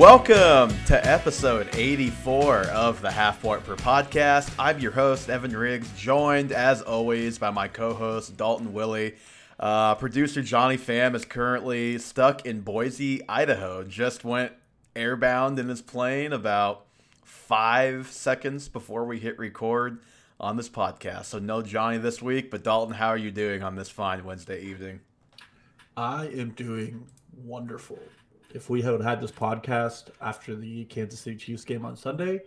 Welcome to episode 84 of the Half Point Per Podcast. I'm your host, Evan Riggs, joined as always by my co host, Dalton Willie. Uh, producer Johnny Pham is currently stuck in Boise, Idaho. Just went airbound in his plane about five seconds before we hit record on this podcast. So, no Johnny this week, but Dalton, how are you doing on this fine Wednesday evening? I am doing wonderful. If we had had this podcast after the Kansas City Chiefs game on Sunday,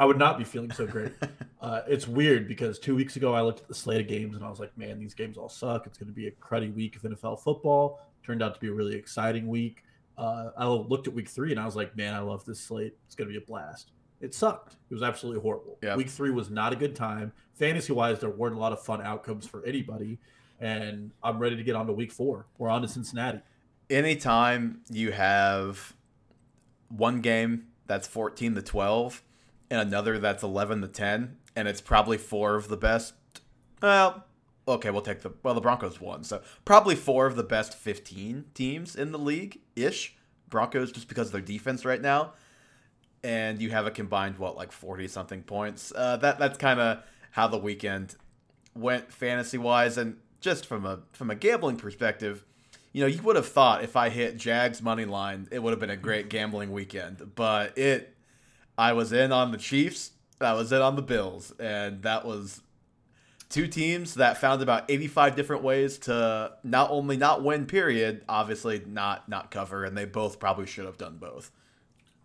I would not be feeling so great. uh, it's weird because two weeks ago I looked at the slate of games and I was like, man, these games all suck. It's going to be a cruddy week of NFL football. Turned out to be a really exciting week. Uh, I looked at week three and I was like, man, I love this slate. It's going to be a blast. It sucked. It was absolutely horrible. Yep. Week three was not a good time. Fantasy wise, there weren't a lot of fun outcomes for anybody. And I'm ready to get on to week four. We're on to Cincinnati. Anytime you have one game that's 14 to 12 and another that's 11 to 10 and it's probably four of the best well okay we'll take the well the broncos won so probably four of the best 15 teams in the league ish broncos just because of their defense right now. And you have a combined what like 40 something points? Uh, that that's kind of how the weekend went fantasy wise and just from a from a gambling perspective you know, you would have thought if I hit Jags money line, it would have been a great gambling weekend. But it, I was in on the Chiefs, I was in on the Bills, and that was two teams that found about 85 different ways to not only not win, period, obviously not not cover, and they both probably should have done both.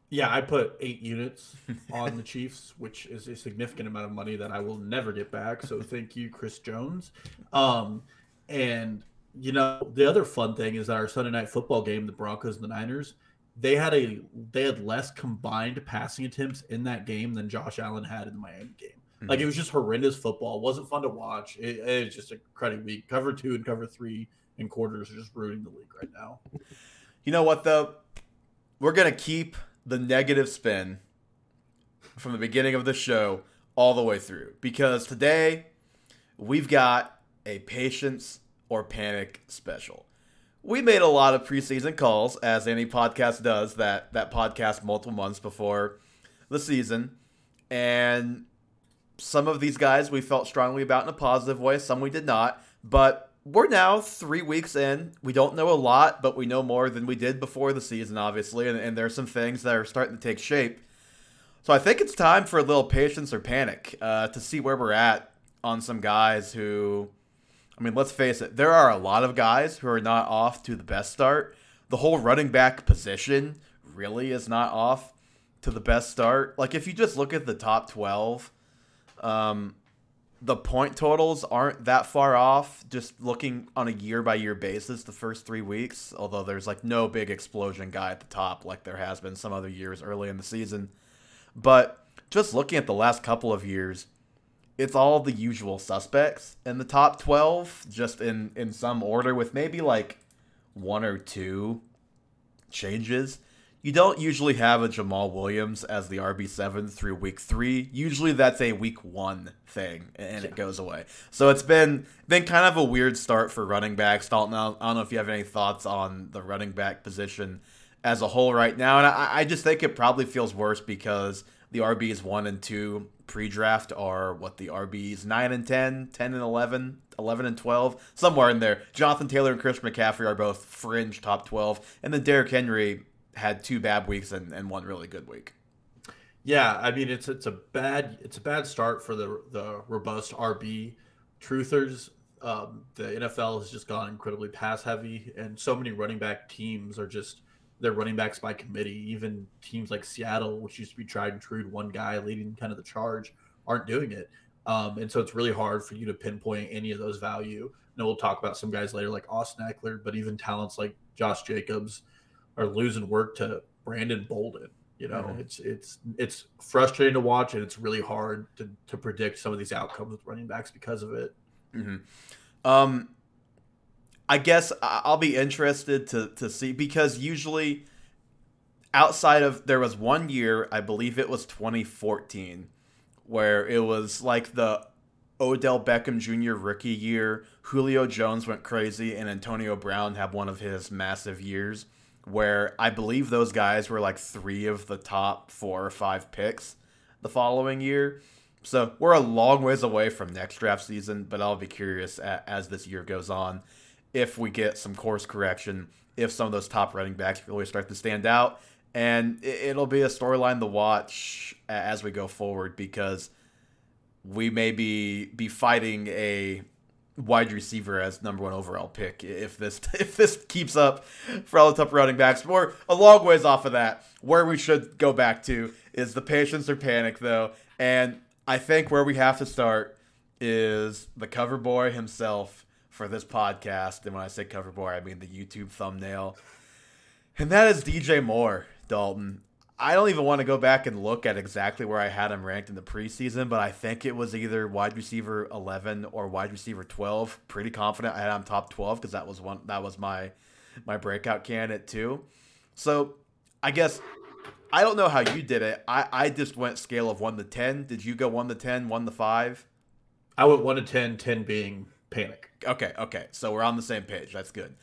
Yeah, I put eight units on the Chiefs, which is a significant amount of money that I will never get back. So thank you, Chris Jones. Um, and you know, the other fun thing is that our Sunday night football game, the Broncos and the Niners, they had a they had less combined passing attempts in that game than Josh Allen had in the Miami game. Hmm. Like it was just horrendous football. It wasn't fun to watch. It, it was just a credit week. Cover two and cover three and quarters are just ruining the league right now. You know what though? We're gonna keep the negative spin from the beginning of the show all the way through because today we've got a patience or panic special. We made a lot of preseason calls, as any podcast does, that that podcast multiple months before the season, and some of these guys we felt strongly about in a positive way, some we did not. But we're now three weeks in. We don't know a lot, but we know more than we did before the season, obviously, and, and there's some things that are starting to take shape. So I think it's time for a little patience or panic uh, to see where we're at on some guys who, I mean, let's face it, there are a lot of guys who are not off to the best start. The whole running back position really is not off to the best start. Like if you just look at the top 12, um, the point totals aren't that far off just looking on a year by year basis the first three weeks although there's like no big explosion guy at the top like there has been some other years early in the season but just looking at the last couple of years it's all the usual suspects in the top 12 just in in some order with maybe like one or two changes you don't usually have a Jamaal Williams as the RB7 through week three. Usually that's a week one thing and it goes away. So it's been been kind of a weird start for running backs. Dalton, I don't know if you have any thoughts on the running back position as a whole right now. And I, I just think it probably feels worse because the RBs one and two pre draft are what the RBs 9 and 10, 10 and 11, 11 and 12, somewhere in there. Jonathan Taylor and Chris McCaffrey are both fringe top 12. And then Derrick Henry had two bad weeks and, and one really good week. Yeah, I mean it's it's a bad it's a bad start for the the robust RB truthers. Um, the NFL has just gone incredibly pass heavy, and so many running back teams are just they're running backs by committee. Even teams like Seattle, which used to be tried and true, one guy leading kind of the charge, aren't doing it. Um, and so it's really hard for you to pinpoint any of those value. And we'll talk about some guys later, like Austin Ekeler, but even talents like Josh Jacobs are losing work to Brandon Bolden. You know, Mhm. it's it's it's frustrating to watch, and it's really hard to to predict some of these outcomes with running backs because of it. hmm Um, I guess I'll be interested to to see because usually, outside of there was one year, I believe it was 2014, where it was like the Odell Beckham Jr. rookie year. Julio Jones went crazy, and Antonio Brown had one of his massive years. where I believe those guys were like three of the top four or five picks the following year. So we're a long ways away from next draft season, but I'll be curious as this year goes on if we get some course correction, if some of those top running backs really start to stand out. And it'll be a storyline to watch as we go forward because we may be, be fighting a wide receiver as number one overall pick if this if this keeps up for all the top running backs. We're a long ways off of that. Where we should go back to is the patience or panic though, and I think where we have to start is the cover boy himself for this podcast. And when I say cover boy, I mean the YouTube thumbnail. And that is DJ Moore, Dalton. I don't even want to go back and look at exactly where I had him ranked in the preseason, but I think it was either wide receiver 11 or wide receiver 12. Pretty confident I had him top 12 because that was one that was my my breakout candidate too. So, I guess I don't know how you did it. I, I just went scale of 1 to 10. Did you go 1 to 10, 1 to 5? I went 1 to 10, 10 being panic. Okay, okay. So we're on the same page. That's good.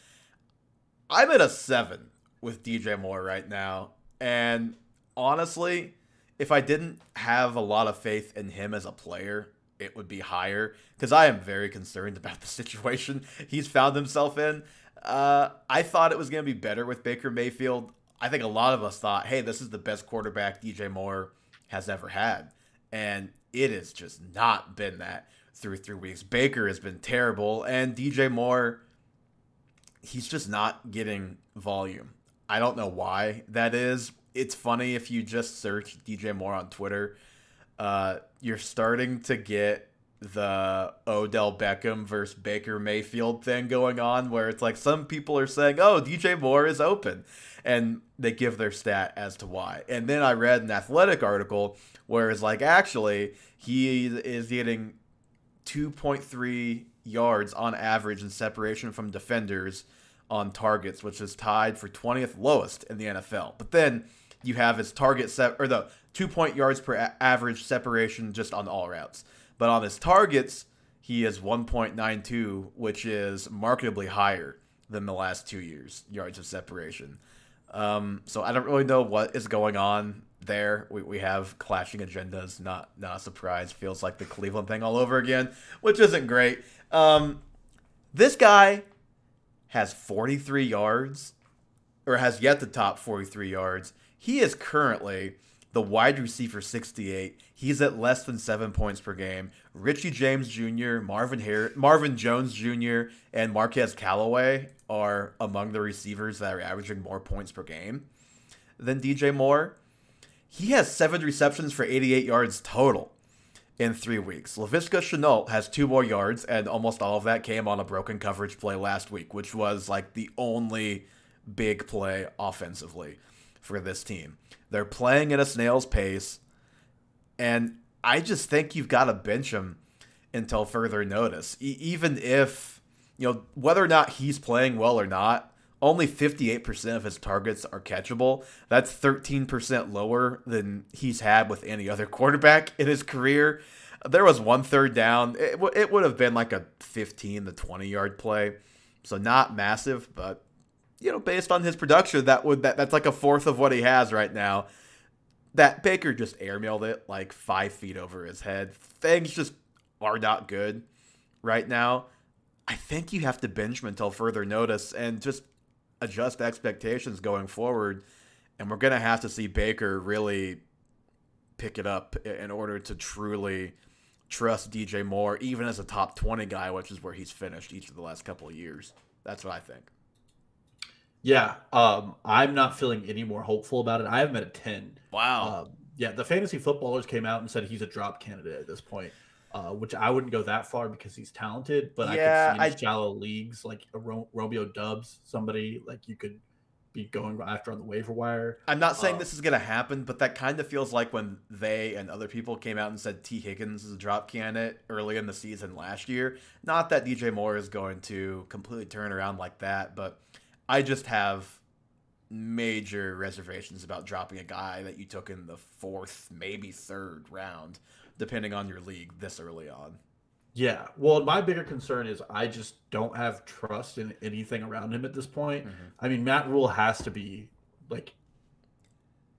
I'm at a 7 with DJ Moore right now. And honestly, if I didn't have a lot of faith in him as a player, it would be higher because I am very concerned about the situation he's found himself in. Uh, I thought it was going to be better with Baker Mayfield. I think a lot of us thought, hey, this is the best quarterback DJ Moore has ever had. And it has just not been that through three weeks. Baker has been terrible, and DJ Moore, he's just not getting volume. I don't know why that is. It's funny if you just search DJ Moore on Twitter, uh, you're starting to get the Odell Beckham versus Baker Mayfield thing going on where it's like some people are saying, "Oh, DJ Moore is open." And they give their stat as to why. And then I read an athletic article where it's like actually he is getting 2.3 yards on average in separation from defenders on targets, which is tied for 20th lowest in the NFL. But then you have his target set or the two point yards per a- average separation just on all routes. But on his targets, he is 1.92, which is markedly higher than the last two years yards of separation. Um, so I don't really know what is going on there. We, we have clashing agendas. Not not a surprise. Feels like the Cleveland thing all over again, which isn't great. Um, this guy has 43 yards, or has yet to top 43 yards. He is currently the wide receiver 68. He's at less than seven points per game. Richie James Jr., Marvin Har- Marvin Jones Jr., and Marquez Callaway are among the receivers that are averaging more points per game than DJ Moore. He has seven receptions for 88 yards total in three weeks. Laviska Shenault has two more yards, and almost all of that came on a broken coverage play last week, which was like the only big play offensively for this team. They're playing at a snail's pace, and I just think you've got to bench him until further notice. E- even if, you know, whether or not he's playing well or not, only 58% of his targets are catchable. That's 13% lower than he's had with any other quarterback in his career. There was one third down. It, w- it would have been like a 15 to 20 yard play. So not massive, but you know, based on his production, that would that that's like a fourth of what he has right now. That Baker just airmailed it like five feet over his head. Things just are not good right now. I think you have to bench him until further notice and just adjust expectations going forward. And we're gonna have to see Baker really pick it up in order to truly trust DJ Moore, even as a top 20 guy, which is where he's finished each of the last couple of years. That's what I think. Yeah, um, I'm not feeling any more hopeful about it. I have him at a 10. Wow. Um, yeah, the fantasy footballers came out and said he's a drop candidate at this point, uh, which I wouldn't go that far because he's talented, but Yeah, I could see in I- shallow leagues like a Ro- Romeo Doubs, somebody like you could be going after on the waiver wire. I'm not saying Uh, this is going to happen, but that kind of feels like when they and other people came out and said Tee Higgins is a drop candidate early in the season last year. Not that DJ Moore is going to completely turn around like that, but I just have major reservations about dropping a guy that you took in the fourth, maybe third round, depending on your league this early on. Yeah. Well, my bigger concern is I just don't have trust in anything around him at this point. Mm-hmm. I mean, Matt Rhule has to be like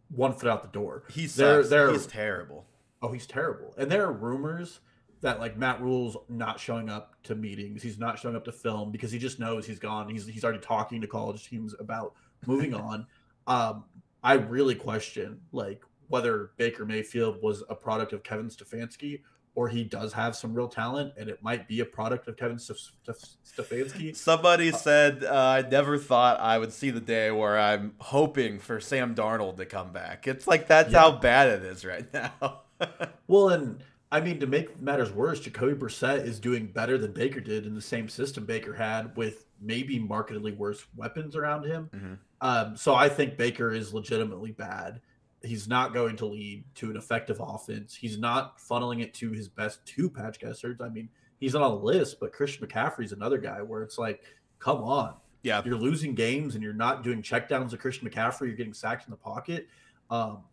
one foot out the door. He's There- there- he's terrible. Oh, he's terrible. And there are rumors that like Matt Rhule's not showing up to meetings. He's not showing up to film because he just knows he's gone. He's he's already talking to college teams about moving on. Um, I really question like whether Baker Mayfield was a product of Kevin Stefanski or he does have some real talent and it might be a product of Kevin Stef- Stef- Stefanski. Somebody said uh, I never thought I would see the day where I'm hoping for Sam Darnold to come back. It's like that's Yeah. how bad it is right now. Well, and I mean, to make matters worse, Jacoby Brissett is doing better than Baker did in the same system Baker had with maybe markedly worse weapons around him. Mhm. Um, so I think Baker is legitimately bad. He's not going to lead to an effective offense. He's not funneling it to his best two pass catchers. I mean, he's not on the list, but Christian McCaffrey's another guy where it's like, come on. yeah, You're losing games and you're not doing checkdowns to Christian McCaffrey. You're getting sacked in the pocket. Um,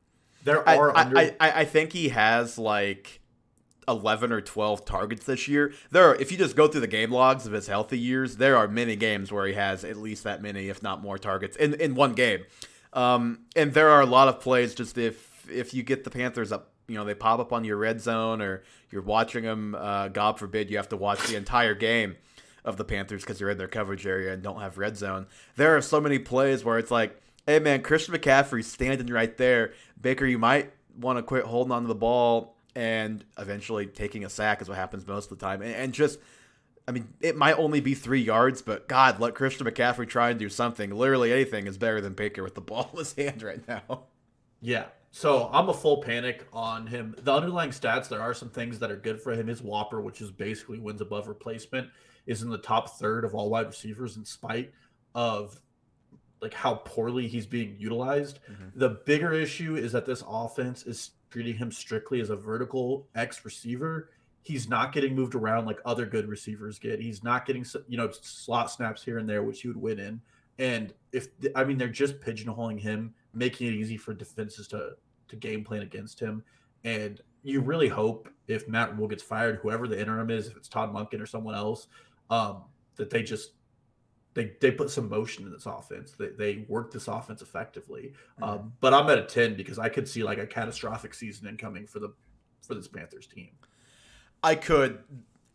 there are I, under I, I think he has like 11 or 12 targets this year. There are, if you just go through the game logs of his healthy years, there are many games where he has at least that many, if not more targets in, in one game. Um, and there are a lot of plays just if if you get the Panthers up, you know, they pop up on your red zone or you're watching them, uh, God forbid you have to watch the entire game of the Panthers because you're in their coverage area and don't have red zone. There are so many plays where it's like, hey man, Christian McCaffrey's standing right there. Baker, you might want to quit holding on to the ball and eventually taking a sack is what happens most of the time. And, and just, I mean, it might only be three yards, but God, let Christian McCaffrey try and do something. Literally anything is better than Baker with the ball in his hand right now. Yeah. So I'm a full panic on him. The underlying stats, there are some things that are good for him. His Whopper, which is basically wins above replacement, is in the top third of all wide receivers in spite of like how poorly he's being utilized. Mhm. The bigger issue is that this offense is treating him strictly as a vertical X receiver. He's not getting moved around like other good receivers get. He's not getting you know slot snaps here and there, which he would win in. And if I mean they're just pigeonholing him, making it easy for defenses to to game plan against him. And you really hope if Matt Rhule gets fired, whoever the interim is, if it's Todd Munkin or someone else, um, that they just they they put some motion in this offense. They they work this offense effectively. Um, but I'm at a ten because I could see like a catastrophic season incoming for the for this Panthers team. I could,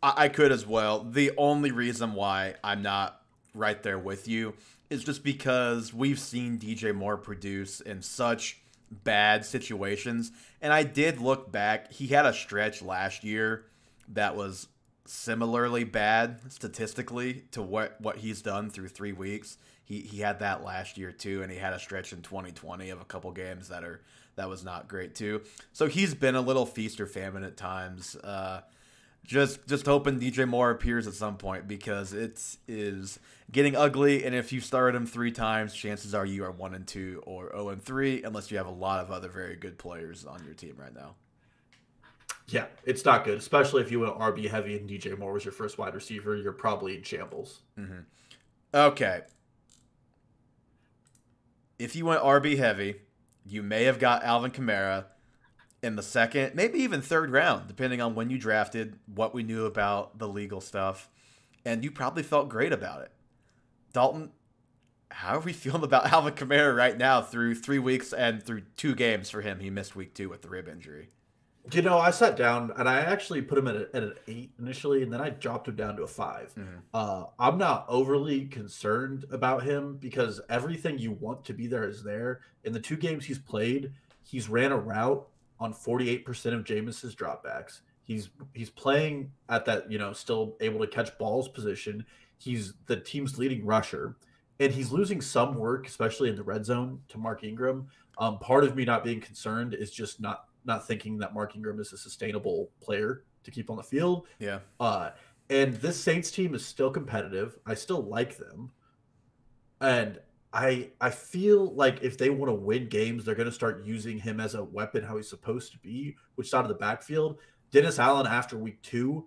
I could as well. The only reason why I'm not right there with you is just because we've seen DJ Moore produce in such bad situations, and I did look back. He had a stretch last year that was similarly bad statistically to what what he's done through three weeks. He he had that last year too, and he had a stretch in 2020 of a couple games that are that was not great too. So he's been a little feast or famine at times. Uh, just just hoping DJ Moore appears at some point because it is getting ugly. And if you start him three times, chances are you are one and two or zero and three, unless you have a lot of other very good players on your team right now. Yeah, it's not good, especially if you went RB heavy and DJ Moore was your first wide receiver. You're probably in shambles. Okay. If you went RB heavy, you may have got Alvin Kamara in the second, maybe even third round, depending on when you drafted, what we knew about the legal stuff, and you probably felt great about it. Dalton, how are we feeling about Alvin Kamara right now through three weeks and through two games for him? He missed week two with the rib injury. You know, I sat down and I actually put him at, a, at an eight initially, and then I dropped him down to a 5 Mhm. Uh, I'm not overly concerned about him because everything you want to be there is there. In the two games he's played, he's ran a route on 48% of Jameis's dropbacks. He's he's playing at that you know still able to catch balls position. He's the team's leading rusher, and he's losing some work, especially in the red zone, to Mark Ingram. Um, part of me not being concerned is just not not thinking that Mark Ingram is a sustainable player to keep on the field. Yeah. Uh, and this Saints team is still competitive. I still like them, and I I feel like if they want to win games, they're going to start using him as a weapon how he's supposed to be, which is out of the backfield. Dennis Allen after week two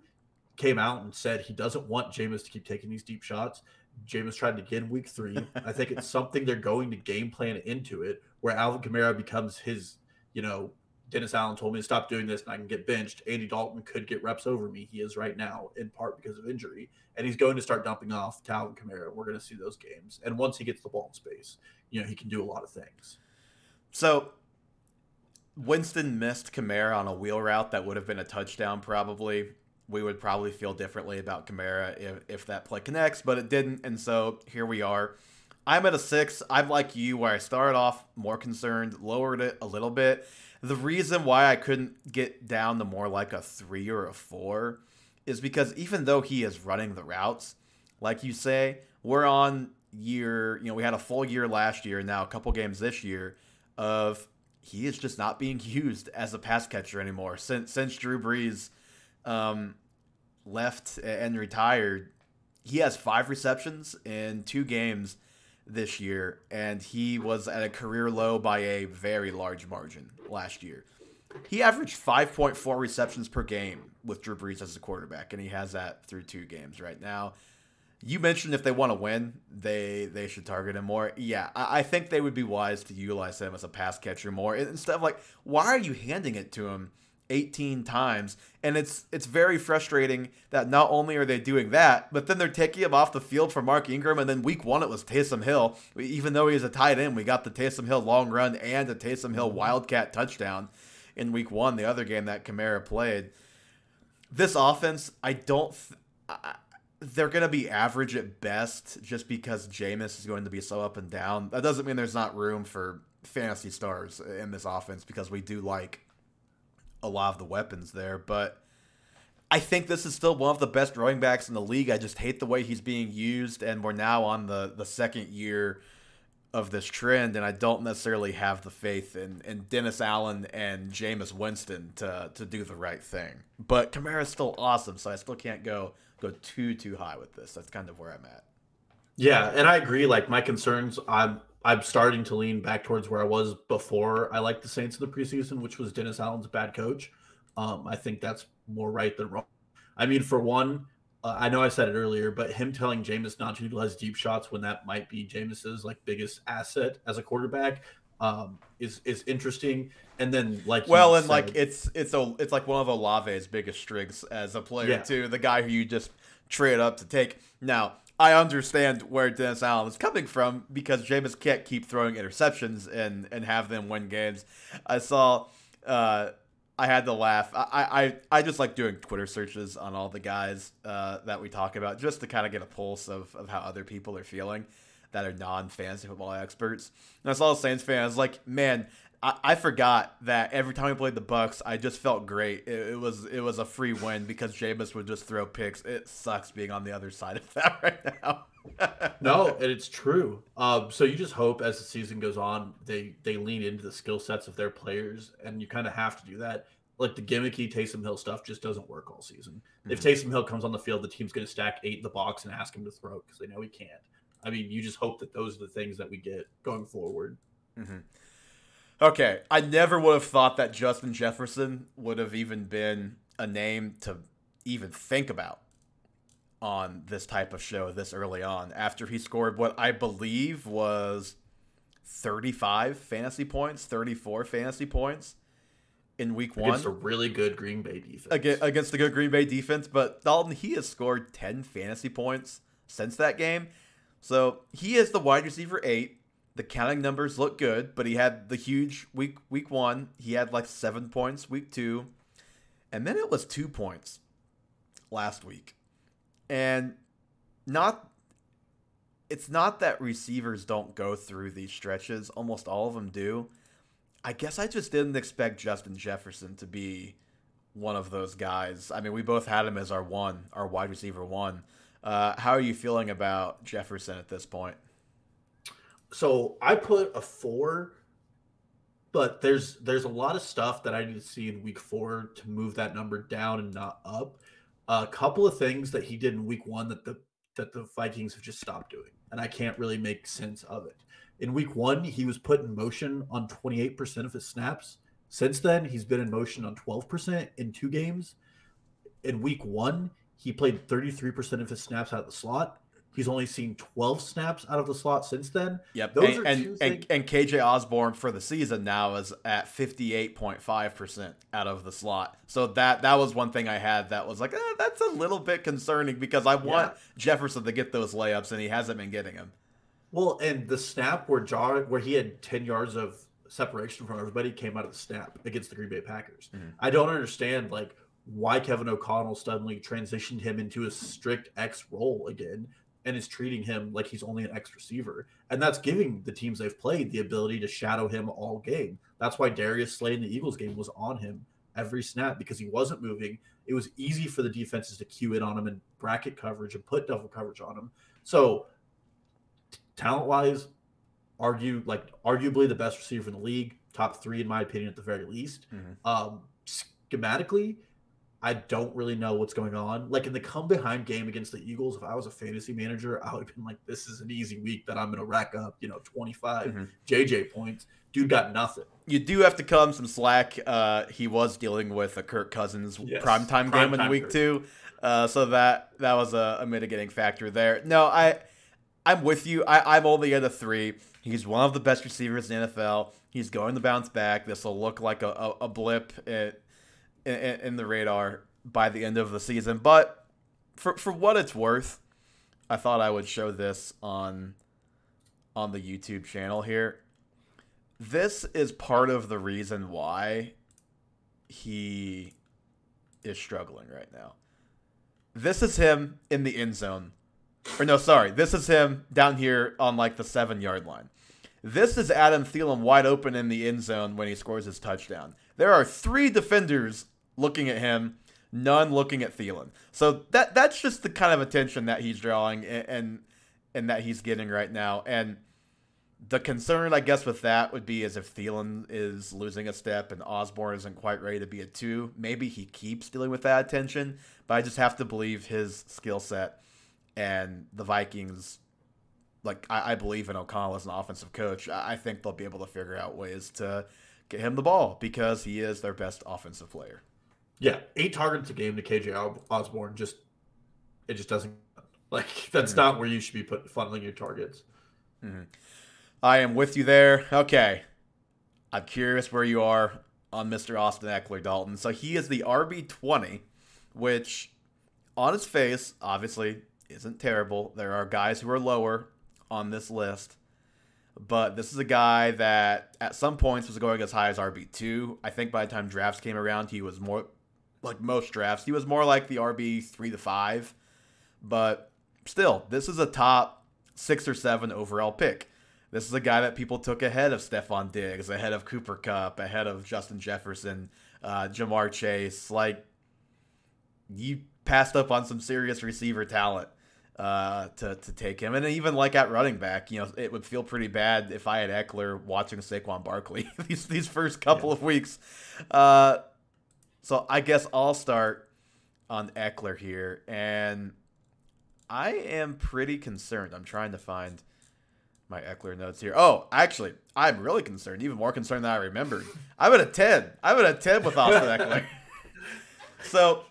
came out and said he doesn't want Jameis to keep taking these deep shots. Jameis tried it again week three. I think it's something they're going to game plan into it, where Alvin Kamara becomes his, you know, Dennis Allen told me to stop doing this and I can get benched. Andy Dalton could get reps over me. He is right now, in part because of injury. And he's going to start dumping off Talon Kamara. We're going to see those games. And once he gets the ball in space, you know, he can do a lot of things. So Winston missed Kamara on a wheel route that would have been a touchdown, probably. We would probably feel differently about Kamara if, if that play connects, but it didn't. And so here we are. I'm at a six. I'm like you, where I started off more concerned, lowered it a little bit. The reason why I couldn't get down to more like a three or a four is because even though he is running the routes, like you say, we're on year, you know, we had a full year last year, and now a couple games this year of he is just not being used as a pass catcher anymore. Since since Drew Brees um, left and retired, he has five receptions in two games this year, and he was at a career low by a very large margin last year. He averaged 5.4 receptions per game with Drew Brees as a quarterback, and he has that through two games right now. You mentioned if they want to win, they they should target him more. Yeah, I, I think they would be wise to utilize him as a pass catcher more instead of like, why are you handing it to him 18 times? And it's it's very frustrating that not only are they doing that, but then they're taking him off the field for Mark Ingram, and then week one it was Taysom Hill. Even though he's a tight end, we got the Taysom Hill long run and a Taysom Hill wildcat touchdown in week one, the other game that Kamara played. This offense, I don't. Th- I, they're going to be average at best just because Jameis is going to be so up and down. That doesn't mean there's not room for fantasy stars in this offense because we do like a lot of the weapons there. But I think this is still one of the best running backs in the league. I just hate the way he's being used, and we're now on the, the second year of this trend, and I don't necessarily have the faith in, in Dennis Allen and Jameis Winston to, to do the right thing. But Kamara's still awesome, so I still can't go – go too too high with this. That's kind of where I'm at. Yeah, and I agree. Like my concerns, I'm I'm starting to lean back towards where I was before. I like the Saints in the preseason, which was Dennis Allen's bad coach. Um, I think that's more right than wrong. I mean, for one, uh, I know I said it earlier, but him telling Jameis not to utilize deep shots when that might be Jameis's like biggest asset as a quarterback, um, is is interesting. And then like well, and said, like it's it's a it's like one of Olave's biggest strengths as a player yeah. too. The guy who you just trade up to take. Now I understand where Dennis Allen is coming from because Jameis can't keep throwing interceptions and and have them win games. I saw. Uh, I had to laugh. I, I, I just like doing Twitter searches on all the guys uh, that we talk about just to kind of get a pulse of, of how other people are feeling that are non fantasy football experts. And I saw Saints fans like, man, I, I, forgot that every time we played the Bucks, I just felt great. It, it, was it was a free win because Jameis would just throw picks. It sucks being on the other side of that right now. no, and it's true. Um, so you just hope as the season goes on, they they lean into the skill sets of their players, and you kind of have to do that. Like the gimmicky Taysom Hill stuff just doesn't work all season. Mm-hmm. If Taysom Hill comes on the field, the team's going to stack eight in the box and ask him to throw because they know he can't. I mean, you just hope that those are the things that we get going forward. Mm-hmm. Okay, I never would have thought that Justin Jefferson would have even been a name to even think about on this type of show this early on after he scored what I believe was 35 fantasy points, 34 fantasy points in week one. Against a really good Green Bay defense. Against, against the good Green Bay defense. But Dalton, he has scored 10 fantasy points since that game. So he is the wide receiver eight. The counting numbers look good, but he had the huge week week one. He had like seven points week two, and then it was two points last week, and not. It's not that receivers don't go through these stretches. Almost all of them do. I guess I just didn't expect Justin Jefferson to be one of those guys. I mean, we both had him as our one, our wide receiver one. Uh, how are you feeling about Jefferson at this point? So I put a four, but there's there's a lot of stuff that I need to see in week four to move that number down and not up. A couple of things that he did in week one that the that the Vikings have just stopped doing, and I can't really make sense of it. In week one, he was put in motion on 28% of his snaps. Since then, he's been in motion on 12% in two games. In week one, he played 33% of his snaps out of the slot. He's only seen 12 snaps out of the slot since then. Yep. Those and, are and, two and, things- and KJ Osborn for the season now is at 58.5% out of the slot. So that that was one thing I had that was like, eh, that's a little bit concerning because I want Jefferson to get those layups and he hasn't been getting them. Well, and the snap where Jar where he had 10 yards of separation from everybody came out of the snap against the Green Bay Packers. Mhm. I don't understand like why Kevin O'Connell suddenly transitioned him into a strict X role again and is treating him like he's only an X receiver. And that's giving the teams they've played the ability to shadow him all game. That's why Darius Slay in the Eagles game was on him every snap because he wasn't moving. It was easy for the defenses to cue in on him and bracket coverage and put double coverage on him. So talent wise, argue like arguably the best receiver in the league, top three in my opinion at the very least. Mhm. Um, schematically, I don't really know what's going on. Like in the come behind game against the Eagles, if I was a fantasy manager, I would have been like, "This is an easy week that I'm going to rack up, you know, 25 Mhm. JJ points." Dude got nothing. You do have to cut him some slack. Uh, he was dealing with a Kirk Cousins Yes, primetime game in week Kirk. two, uh, so that that was a, a mitigating factor there. No, I I'm with you. I, I'm only at a three. He's one of the best receivers in the NFL. He's going to bounce back. This will look like a, a, a blip in, in, in the radar by the end of the season. But for for what it's worth, I thought I would show this on on the YouTube channel here. This is part of the reason why he is struggling right now. This is him in the end zone. Or no, sorry. This is him down here on like the seven yard line. This is Adam Thielen wide open in the end zone when he scores his touchdown. There are three defenders looking at him, none looking at Thielen. So that that's just the kind of attention that he's drawing and and, and that he's getting right now. And the concern, I guess, with that would be is if Thielen is losing a step and Osborn isn't quite ready to be a two, maybe he keeps dealing with that attention. But I just have to believe his skill set and the Vikings. Like I, I believe in O'Connell as an offensive coach. I I think they'll be able to figure out ways to get him the ball because he is their best offensive player. Yeah, eight targets a game to KJ Osborn just it just doesn't like that's Mhm. not where you should be put funneling your targets. I am with you there. Okay. I'm curious where you are on Mr. Austin Ekeler Dalton. So he is the RB20, which on his face obviously isn't terrible. There are guys who are lower on this list. But this is a guy that at some points was going as high as RB2. I think by the time drafts came around, he was more like most drafts. He was more like the RB3 to 5. But still, this is a top 6 or 7 overall pick. This is a guy that people took ahead of Stefon Diggs, ahead of Cooper Kupp, ahead of Justin Jefferson, uh, Ja'Marr Chase. Like, you passed up on some serious receiver talent uh, to, to take him. And even like at running back, you know, it would feel pretty bad if I had Ekeler watching Saquon Barkley these, these first couple of weeks. Uh, so I guess I'll start on Ekeler here. And I am pretty concerned. I'm trying to find my Ekeler notes here. Oh, actually, I'm really concerned, even more concerned than I remembered. I'm at a 10. I'm at a 10 with Austin Ekeler. so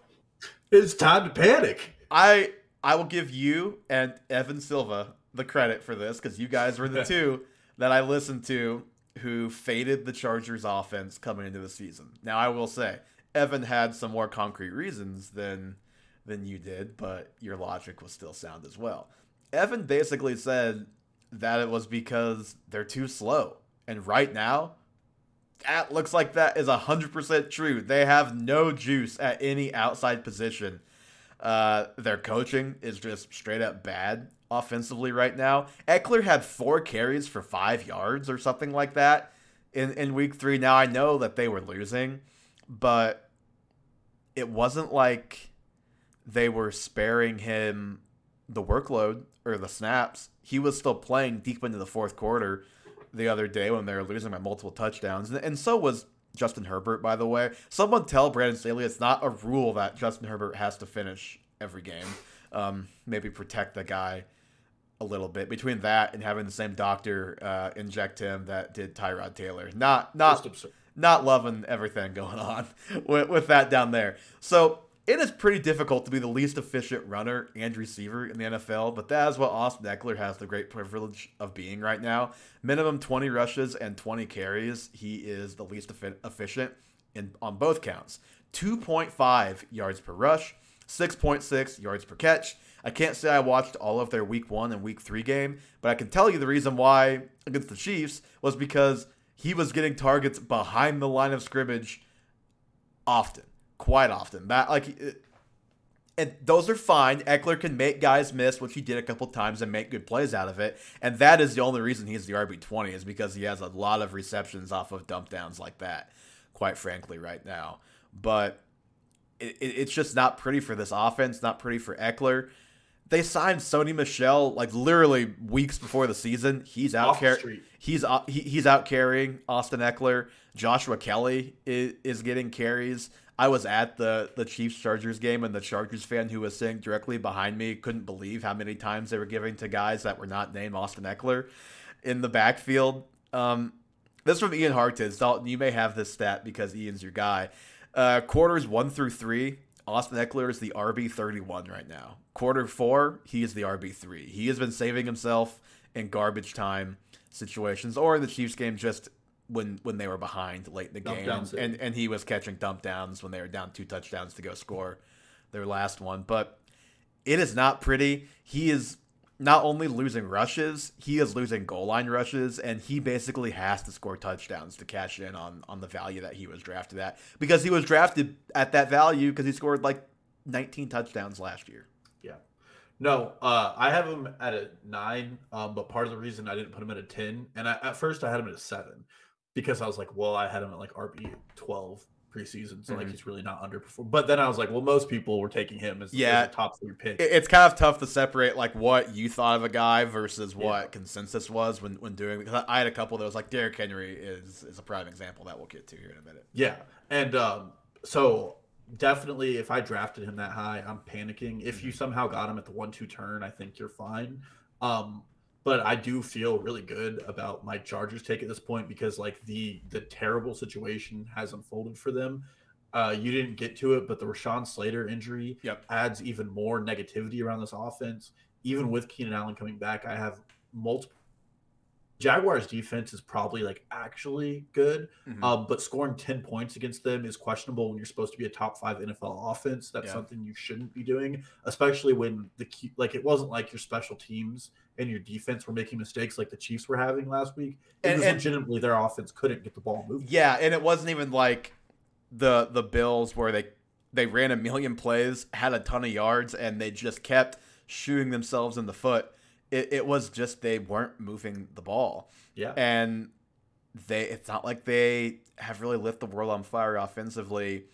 It's time to panic. I I will give you and Evan Silva the credit for this because you guys were the two that I listened to who faded the Chargers offense coming into the season. Now I will say Evan had some more concrete reasons than than you did, but your logic was still sound as well. Evan basically said that it was because they're too slow. And right now, that looks like that is 100% true. They have no juice at any outside position. Uh, their coaching is just straight up bad offensively right now. Ekeler had four carries for five yards or something like that in, in week three. Now, I know that they were losing, but it wasn't like they were sparing him the workload or the snaps. He was still playing deep into the fourth quarter the other day when they were losing by multiple touchdowns. And, so was Justin Herbert, by the way. Someone tell Brandon Staley it's not a rule that Justin Herbert has to finish every game. Um, maybe protect the guy a little bit. Between that and having the same doctor uh, inject him that did Tyrod Taylor. Not not. Not loving everything going on with, with that down there. So it is pretty difficult to be the least efficient runner and receiver in the NFL, but that is what Austin Ekeler has the great privilege of being right now. Minimum 20 rushes and 20 carries. He is the least efficient in on both counts. 2.5 yards per rush, 6.6 yards per catch. I can't say I watched all of their week 1 and week 3 game, but I can tell you the reason why against the Chiefs was because he was getting targets behind the line of scrimmage often quite often. That like, and those are fine. Ekeler can make guys miss, which he did a couple times, and make good plays out of it. And that is the only reason he's the RB twenty is because he has a lot of receptions off of dump downs like that. Quite frankly, right now, but it, it, it's just not pretty for this offense. Not pretty for Ekeler. They signed Sony Michel like literally weeks before the season. He's out carrying. He's uh, he, he's out carrying Austin Ekeler. Joshua Kelley is, is getting carries. I was at the the Chiefs Chargers game, and the Chargers fan who was sitting directly behind me couldn't believe how many times they were giving to guys that were not named Austin Ekeler in the backfield. Um, this from Ian Hartitz. Dalton, you may have this stat because Ian's your guy. Uh, quarters one through three, Austin Ekeler is the RB thirty one right now. Quarter four, he is the RB three. He has been saving himself in garbage time situations, or in the Chiefs game, just when when they were behind late in the dump game, and, and he was catching dump downs when they were down two touchdowns to go score their last one. But it is not pretty. He is not only losing rushes, he is losing goal line rushes, and he basically has to score touchdowns to cash in on on the value that he was drafted at because he was drafted at that value because he scored like 19 touchdowns last year. Yeah. No, uh, I have him at a nine, um, but part of the reason I didn't put him at a 10, and I, at first I had him at a seven because I was like, well, I had him at like RB twelve preseason, so mm-hmm. like he's really not underperformed. But then I was like, well, most people were taking him as, yeah, as top three pick. It's kind of tough to separate like what you thought of a guy versus what yeah. consensus was when when doing. Because I had a couple that was like Derrick Henry is is a prime example that we'll get to here in a minute. Yeah, and um, so definitely if I drafted him that high, I'm panicking. If you mm-hmm. somehow got him at the one two turn, I think you're fine. Um, but I do feel really good about my Chargers take at this point because like the the terrible situation has unfolded for them. Uh, you didn't get to it, but the Rashawn Slater injury yep. adds even more negativity around this offense. Even with Keenan Allen coming back, I have multiple. Jaguars defense is probably like actually good, mm-hmm. uh, but scoring 10 points against them is questionable when you're supposed to be a top five NFL offense. That's yeah. something you shouldn't be doing, especially when the key, like it wasn't like your special teams and your defense were making mistakes like the Chiefs were having last week. It and, was and, legitimately their offense couldn't get the ball moving. Yeah, and it wasn't even like the the Bills where they they ran a million plays, had a ton of yards, and they just kept shooting themselves in the foot. It, it was just they weren't moving the ball. Yeah, and they it's not like they have really lit the world on fire offensively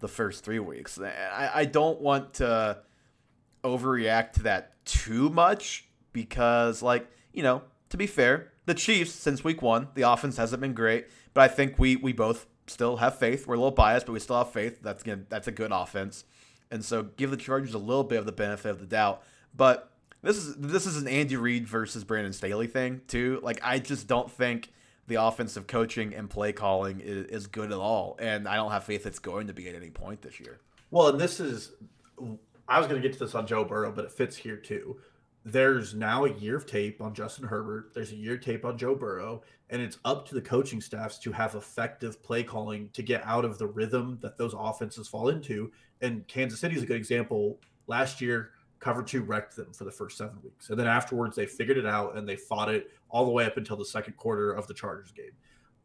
the first three weeks. I, I don't want to overreact to that too much because, like, you know, to be fair, the Chiefs since week one, the offense hasn't been great, but I think we we both still have faith. We're a little biased, but we still have faith. That's gonna, that's a good offense, and so give the Chargers a little bit of the benefit of the doubt. But this is this is an Andy Reid versus Brandon Staley thing too. Like I just don't think the offensive coaching and play calling is, is good at all, and I don't have faith it's going to be at any point this year. Well, and this is I was going to get to this on Joe Burrow, but it fits here too there's now a year of tape on Justin Herbert. There's a year of tape on Joe Burrow, and it's up to the coaching staffs to have effective play calling to get out of the rhythm that those offenses fall into. And Kansas City is a good example. Last year, cover two wrecked them for the first seven weeks, and then afterwards they figured it out and they fought it all the way up until the second quarter of the Chargers game.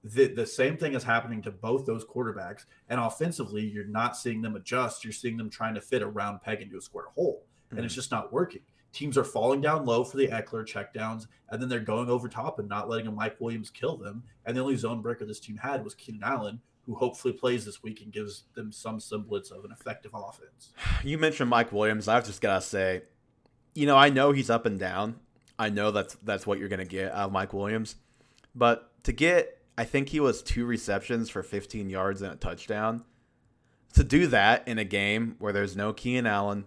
The, the same thing is happening to both those quarterbacks. And offensively, you're not seeing them adjust. You're seeing them trying to fit a round peg into a square hole. And mm-hmm. it's just not working teams are falling down low for the Ekeler checkdowns, and then they're going over top and not letting a Mike Williams kill them. And the only zone breaker this team had was Keenan Allen, who hopefully plays this week and gives them some semblance of an effective offense. You mentioned Mike Williams. I've just gotta say, you know, I know he's up and down. I know that's that's what you're gonna get out of Mike Williams, but to get, I think he was two receptions for 15 yards and a touchdown. To do that in a game where there's no Keenan Allen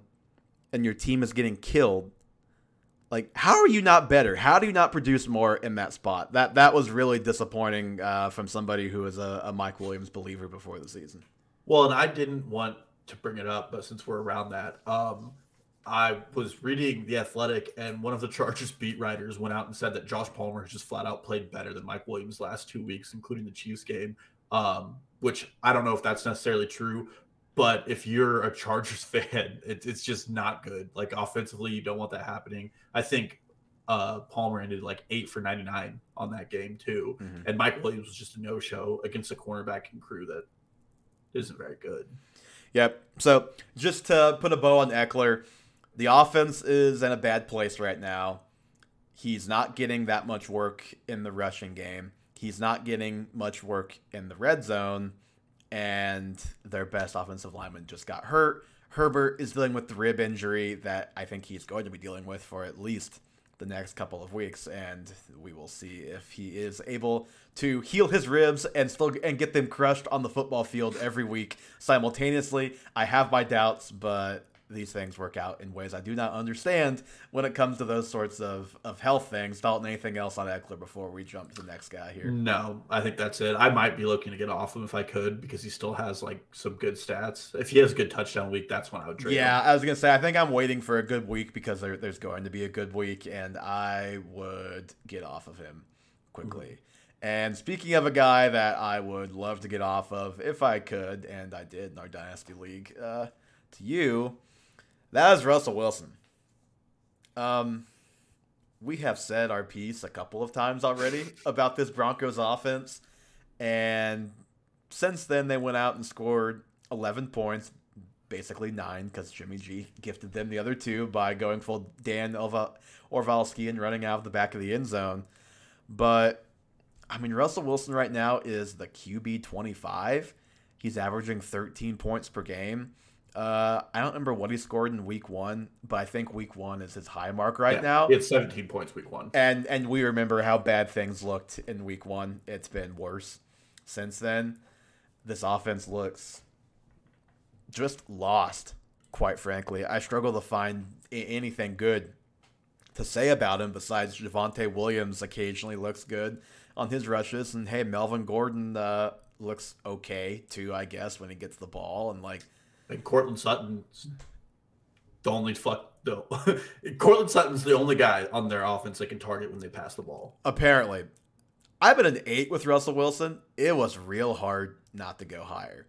and your team is getting killed like how are you not better how do you not produce more in that spot that that was really disappointing uh, from somebody who was a, a, mike williams believer before the season well and i didn't want to bring it up, but since we're around that, um, I was reading The Athletic, and one of the Chargers beat writers went out and said that Josh Palmer has just flat out played better than Mike Williams last two weeks, including the Chiefs game. Um, which I don't know if that's necessarily true, but if you're a Chargers fan, it, it's just not good. Like offensively, you don't want that happening. I think uh, Palmer ended like eight for 99 on that game too, mm-hmm. and Mike Williams was just a no-show against a cornerback and crew that isn't very good. Yep. So just to put a bow on Ekeler, the offense is in a bad place right now. He's not getting that much work in the rushing game. He's not getting much work in the red zone, and their best offensive lineman just got hurt. Herbert is dealing with the rib injury that I think he's going to be dealing with for at least the next couple of weeks, and we will see if he is able to heal his ribs and still and get them crushed on the football field every week simultaneously. I have my doubts, but these things work out in ways I do not understand when it comes to those sorts of, of health things. Dalton, anything else on Ekeler before we jump to the next guy here? No, I think that's it. I might be looking to get off him if I could because he still has like some good stats. If he has a good touchdown week, that's when I would trade. Yeah, him. I was gonna say I think I'm waiting for a good week because there, there's going to be a good week, and I would get off of him quickly. Mm-hmm. And speaking of a guy that I would love to get off of if I could, and I did in our Dynasty League, uh, to you, that is Russell Wilson. Um, we have said our piece a couple of times already about this Broncos offense, and since then they went out and scored 11 points, basically nine, because Jimmy G gifted them the other two by going full Dan Orlovsky and running out of the back of the end zone. But I mean, Russell Wilson right now is the QB 25. He's averaging 13 points per game. Uh, I don't remember what he scored in week one, but I think week one is his high mark right yeah, now. It's 17 points week one. And and we remember how bad things looked in week one. It's been worse since then. This offense looks just lost, quite frankly. I struggle to find anything good to say about him besides Javonte Williams occasionally looks good on his rushes. And hey, Melvin Gordon uh, looks okay too, I guess, when he gets the ball. And like, and Courtland Sutton's the only fuck no. Courtland Sutton's the only guy on their offense that can target when they pass the ball. Apparently. I've been an eight with Russell Wilson. It was real hard not to go higher.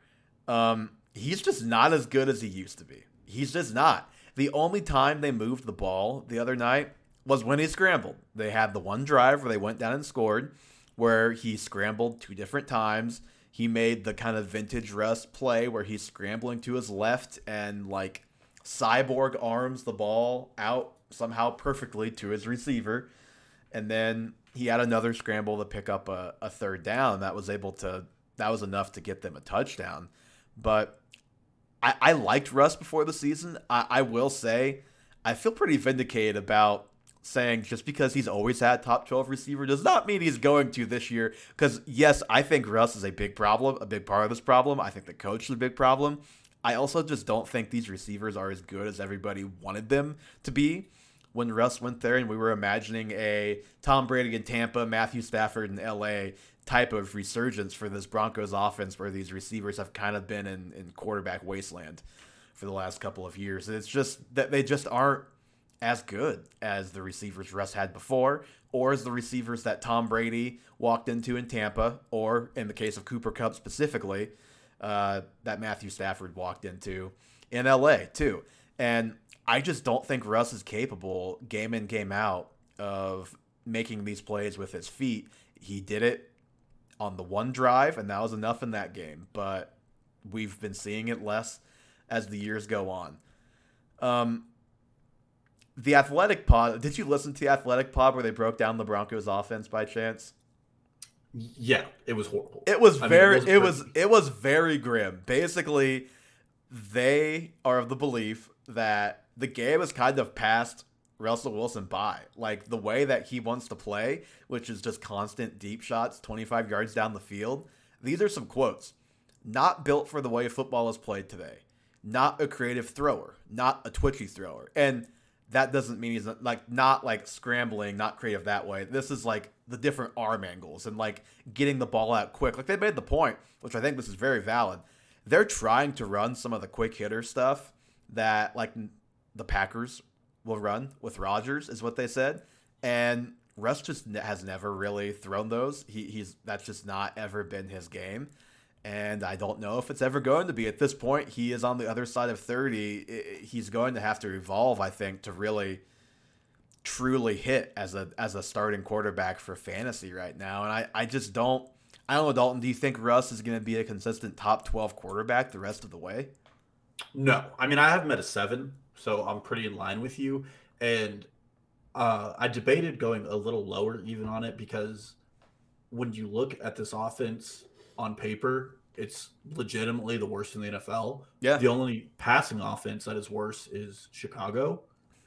Um, he's just not as good as he used to be. He's just not. The only time they moved the ball the other night was when he scrambled. They had the one drive where they went down and scored, where he scrambled two different times he made the kind of vintage Russ play where he's scrambling to his left and like cyborg arms the ball out somehow perfectly to his receiver. And then he had another scramble to pick up a, a third down that was able to that was enough to get them a touchdown. But I, I liked Russ before the season. I, I will say I feel pretty vindicated about saying just because he's always had top 12 receiver does not mean he's going to this year. Because, yes, I think Russ is a big problem, a big part of this problem. I think the coach is a big problem. I also just don't think these receivers are as good as everybody wanted them to be. When Russ went there and we were imagining a Tom Brady in Tampa, Matthew Stafford in LA type of resurgence for this Broncos offense where these receivers have kind of been in, in quarterback wasteland for the last couple of years. It's just that they just aren't as good as the receivers Russ had before, or as the receivers that Tom Brady walked into in Tampa, or in the case of Cooper Kupp specifically, uh, that Matthew Stafford walked into in LA too. And I just don't think Russ is capable game in, game out of making these plays with his feet. He did it on the one drive, and that was enough in that game. But we've been seeing it less as the years go on. Um, the Athletic Pod. Did you listen to the Athletic Pod where they broke down the Broncos' offense by chance? Yeah, it was horrible. It was I very. Mean, it, was, it was it was very grim. Basically, they are of the belief that the game is kind of passed Russell Wilson by. Like the way that he wants to play, which is just constant deep shots, 25 yards down the field. These are some quotes. Not built for the way football is played today. Not a creative thrower. Not a twitchy thrower. And that doesn't mean he's like not like scrambling, not creative that way. This is like the different arm angles and like getting the ball out quick. Like they made the point, which I think this is very valid, they're trying to run some of the quick hitter stuff that like the Packers will run with Rodgers, is what they said. And Russ just has never really thrown those. He, he's that's just not ever been his game. And I don't know if it's ever going to be. At this point, he is on the other side of 30. He's going to have to evolve, I think, to really truly hit as a as a starting quarterback for fantasy right now. And I, I just don't I don't know, Dalton, do you think Russ is gonna be a consistent top twelve quarterback the rest of the way? No. I mean I have him at a seven, so I'm pretty in line with you. And uh, I debated going a little lower even on it because when you look at this offense on paper, it's legitimately the worst in the NFL. Yeah. The only passing offense that is worse is Chicago,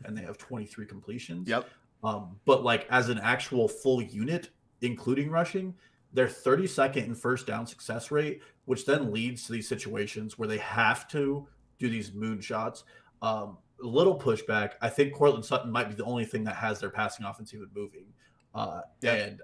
and they have 23 completions. Yep. Um, but like as an actual full unit, including rushing, they're 32nd in first down success rate, which then leads to these situations where they have to do these moonshots. Um, a little pushback. I think Courtland Sutton might be the only thing that has their passing offense even moving. Uh, Yep. And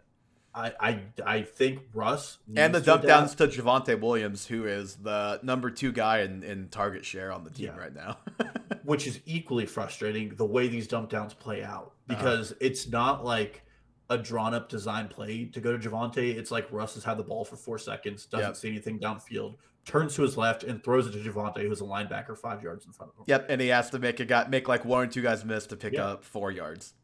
I, I I think Russ And the dump downs to Javonte Williams, who is the number two guy in, in target share on the team Yeah. right now. which is equally frustrating the way these dump downs play out Uh-huh. because it's not like a drawn up design play to go to Javonte. It's like Russ has had the ball for four seconds, doesn't Yep. see anything downfield, turns to his left and throws it to Javonte, who's a linebacker five yards in front of him. yep, and he has to make a guy make like one or two guys miss to pick Yeah. up four yards.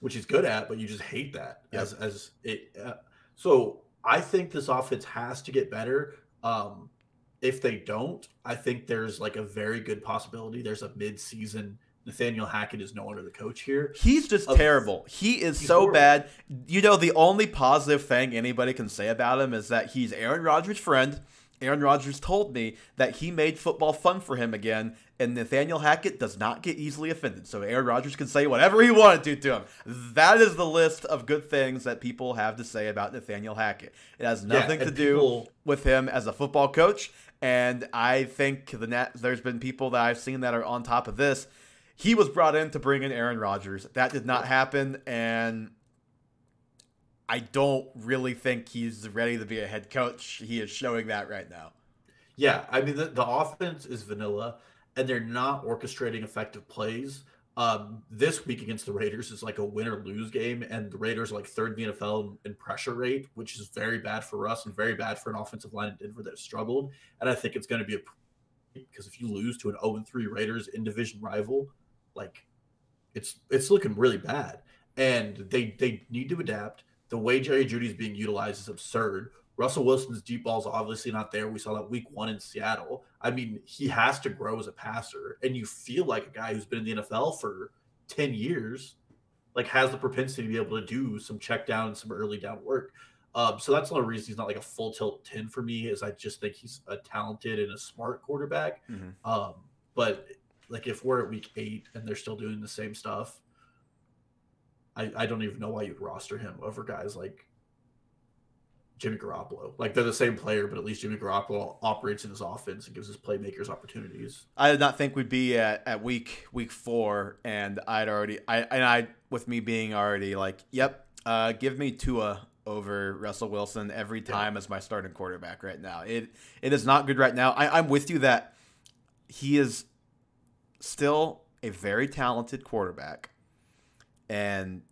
Which he's good at, but you just hate that Yep. as as it. Uh, so I think this offense has to get better. Um, if they don't, I think there's like a very good possibility. There's a mid-season. Nathaniel Hackett is no longer the coach here. He's just Of- terrible. He is so horrible. bad. You know, the only positive thing anybody can say about him is that he's Aaron Rodgers' friend. Aaron Rodgers told me that he made football fun for him again, and Nathaniel Hackett does not get easily offended. So Aaron Rodgers can say whatever he wanted to to him. That is the list of good things that people have to say about Nathaniel Hackett. It has Yeah, nothing to and do people- with him as a football coach. And I think the Nat, there's been people that I've seen that are on top of this. He was brought in to bring in Aaron Rodgers. That did not happen, and I don't really think he's ready to be a head coach. He is showing that right now. Yeah, I mean the, the offense is vanilla, and they're not orchestrating effective plays. Um, this week against the Raiders is like a win or lose game, and the Raiders are like third in the NFL in, in pressure rate, which is very bad for us and very bad for an offensive line in Denver that struggled. And I think it's going to be a because if you lose to an 0 3 Raiders in division rival, like it's it's looking really bad. And they they need to adapt. The way Jerry Jeudy is being utilized is absurd. Russell Wilson's deep ball is obviously not there. We saw that week one in Seattle. I mean, he has to grow as a passer, and you feel like a guy who's been in the NFL for 10 years, like has the propensity to be able to do some check down and some early down work. Um, so that's the only reason he's not like a full tilt 10 for me, is I just think he's a talented and a smart quarterback. Mhm. Um, but like if we're at week eight and they're still doing the same stuff, I, I don't even know why you'd roster him over guys like Jimmy Garoppolo. Like they're the same player, but at least Jimmy Garoppolo operates in his offense and gives his playmakers opportunities. I did not think we'd be at, at week week four, and I'd already I and I with me being already like, yep, uh, give me Tua over Russell Wilson every time as my starting quarterback right now. It it is not good right now. I, I'm with you that he is still a very talented quarterback, and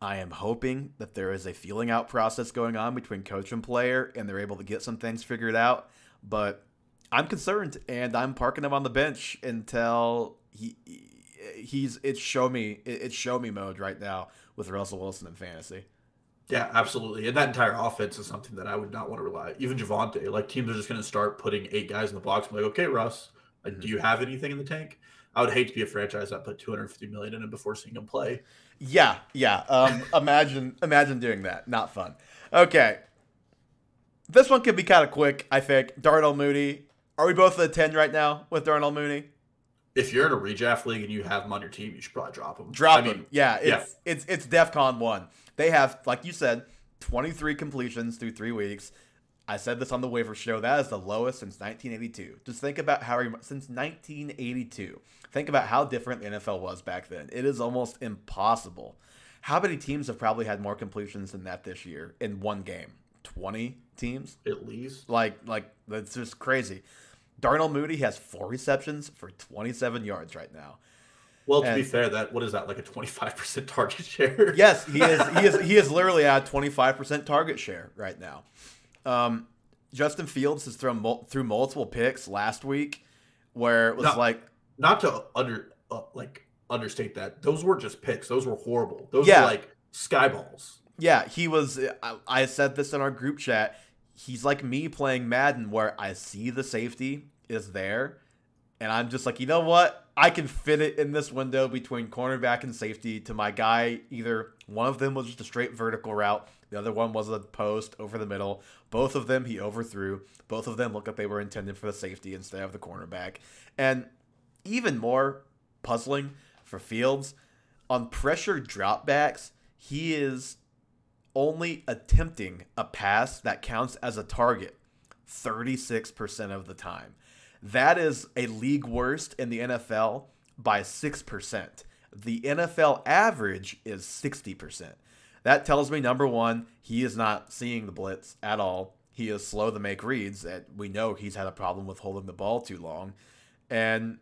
I am hoping that there is a feeling out process going on between coach and player, and they're able to get some things figured out. But I'm concerned, and I'm parking him on the bench until he he's it's show me it's show me mode right now with Russell Wilson in fantasy. Yeah, absolutely. And that entire offense is something that I would not want to rely. On. Even Javonte, like teams are just going to start putting eight guys in the box. Be like, okay, Russ, like, mm-hmm. do you have anything in the tank? I would hate to be a franchise that put 250 million in him before seeing him play. Yeah, yeah. Um, imagine imagine doing that. Not fun. Okay. This one could be kind of quick, I think. Darnell Mooney. Are we both at a 10 right now with Darnell Mooney? If you're in a redraft league and you have him on your team, you should probably drop him. Drop I mean, him. Yeah, it's yeah. it's it's DEFCON one. They have, like you said, 23 completions through three weeks. I said this on the waiver show. That is the lowest since 1982. Just think about how he, since 1982. Think about how different the NFL was back then. It is almost impossible. How many teams have probably had more completions than that this year in one game? 20 teams? At least. Like like that's just crazy. Darnell Mooney has four receptions for 27 yards right now. Well, to and, be fair, that what is that like a 25% target share? yes, he is. He is. He is literally at 25% target share right now. Um, Justin Fields has thrown mul- through multiple picks last week, where it was not, like not to under uh, like understate that those were just picks. Those were horrible. Those yeah. were like skyballs. Yeah, he was. I, I said this in our group chat. He's like me playing Madden, where I see the safety is there, and I'm just like, you know what? I can fit it in this window between cornerback and safety to my guy. Either one of them was just a straight vertical route, the other one was a post over the middle. Both of them he overthrew. Both of them looked like they were intended for the safety instead of the cornerback. And even more puzzling for Fields, on pressure dropbacks, he is only attempting a pass that counts as a target 36% of the time. That is a league worst in the NFL by 6%. The NFL average is 60%. That tells me number one, he is not seeing the blitz at all. He is slow to make reads. That we know he's had a problem with holding the ball too long, and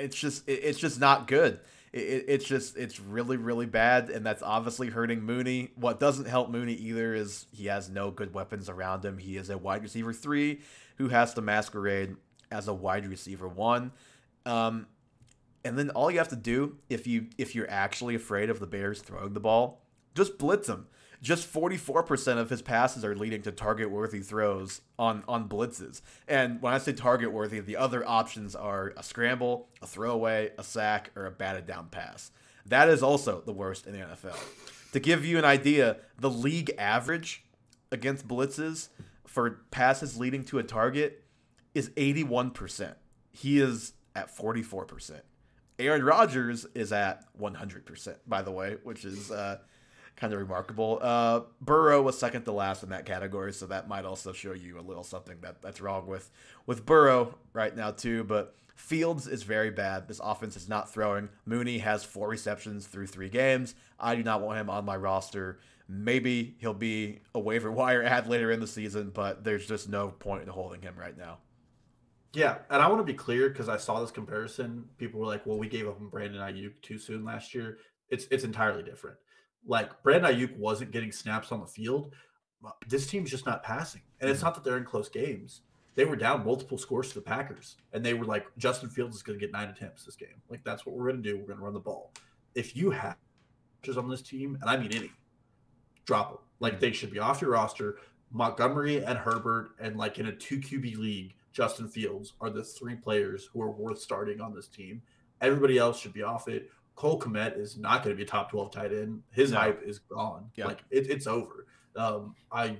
it's just it's just not good. It, it's just it's really really bad, and that's obviously hurting Mooney. What doesn't help Mooney either is he has no good weapons around him. He is a wide receiver three who has to masquerade as a wide receiver one. Um, and then all you have to do if you if you're actually afraid of the Bears throwing the ball, just blitz them. Just 44% of his passes are leading to target worthy throws on on blitzes. And when I say target worthy, the other options are a scramble, a throwaway, a sack, or a batted down pass. That is also the worst in the NFL. to give you an idea, the league average against blitzes for passes leading to a target is 81%. He is at 44%. Aaron Rodgers is at 100%, by the way, which is uh, kind of remarkable. Uh, Burrow was second to last in that category, so that might also show you a little something that, that's wrong with, with Burrow right now, too. But Fields is very bad. This offense is not throwing. Mooney has four receptions through three games. I do not want him on my roster. Maybe he'll be a waiver wire ad later in the season, but there's just no point in holding him right now. Yeah, and I want to be clear because I saw this comparison. People were like, "Well, we gave up on Brandon Aiyuk too soon last year." It's it's entirely different. Like Brandon Aiyuk wasn't getting snaps on the field. This team's just not passing, and it's mm. not that they're in close games. They were down multiple scores to the Packers, and they were like, "Justin Fields is going to get nine attempts this game. Like that's what we're going to do. We're going to run the ball." If you have on this team, and I mean any, drop them. Like mm. they should be off your roster. Montgomery and Herbert, and like in a two QB league, Justin Fields are the three players who are worth starting on this team. Everybody else should be off it. Cole Kmet is not going to be a top twelve tight end. His no. hype is gone. Yeah. Like it, it's over. Um, I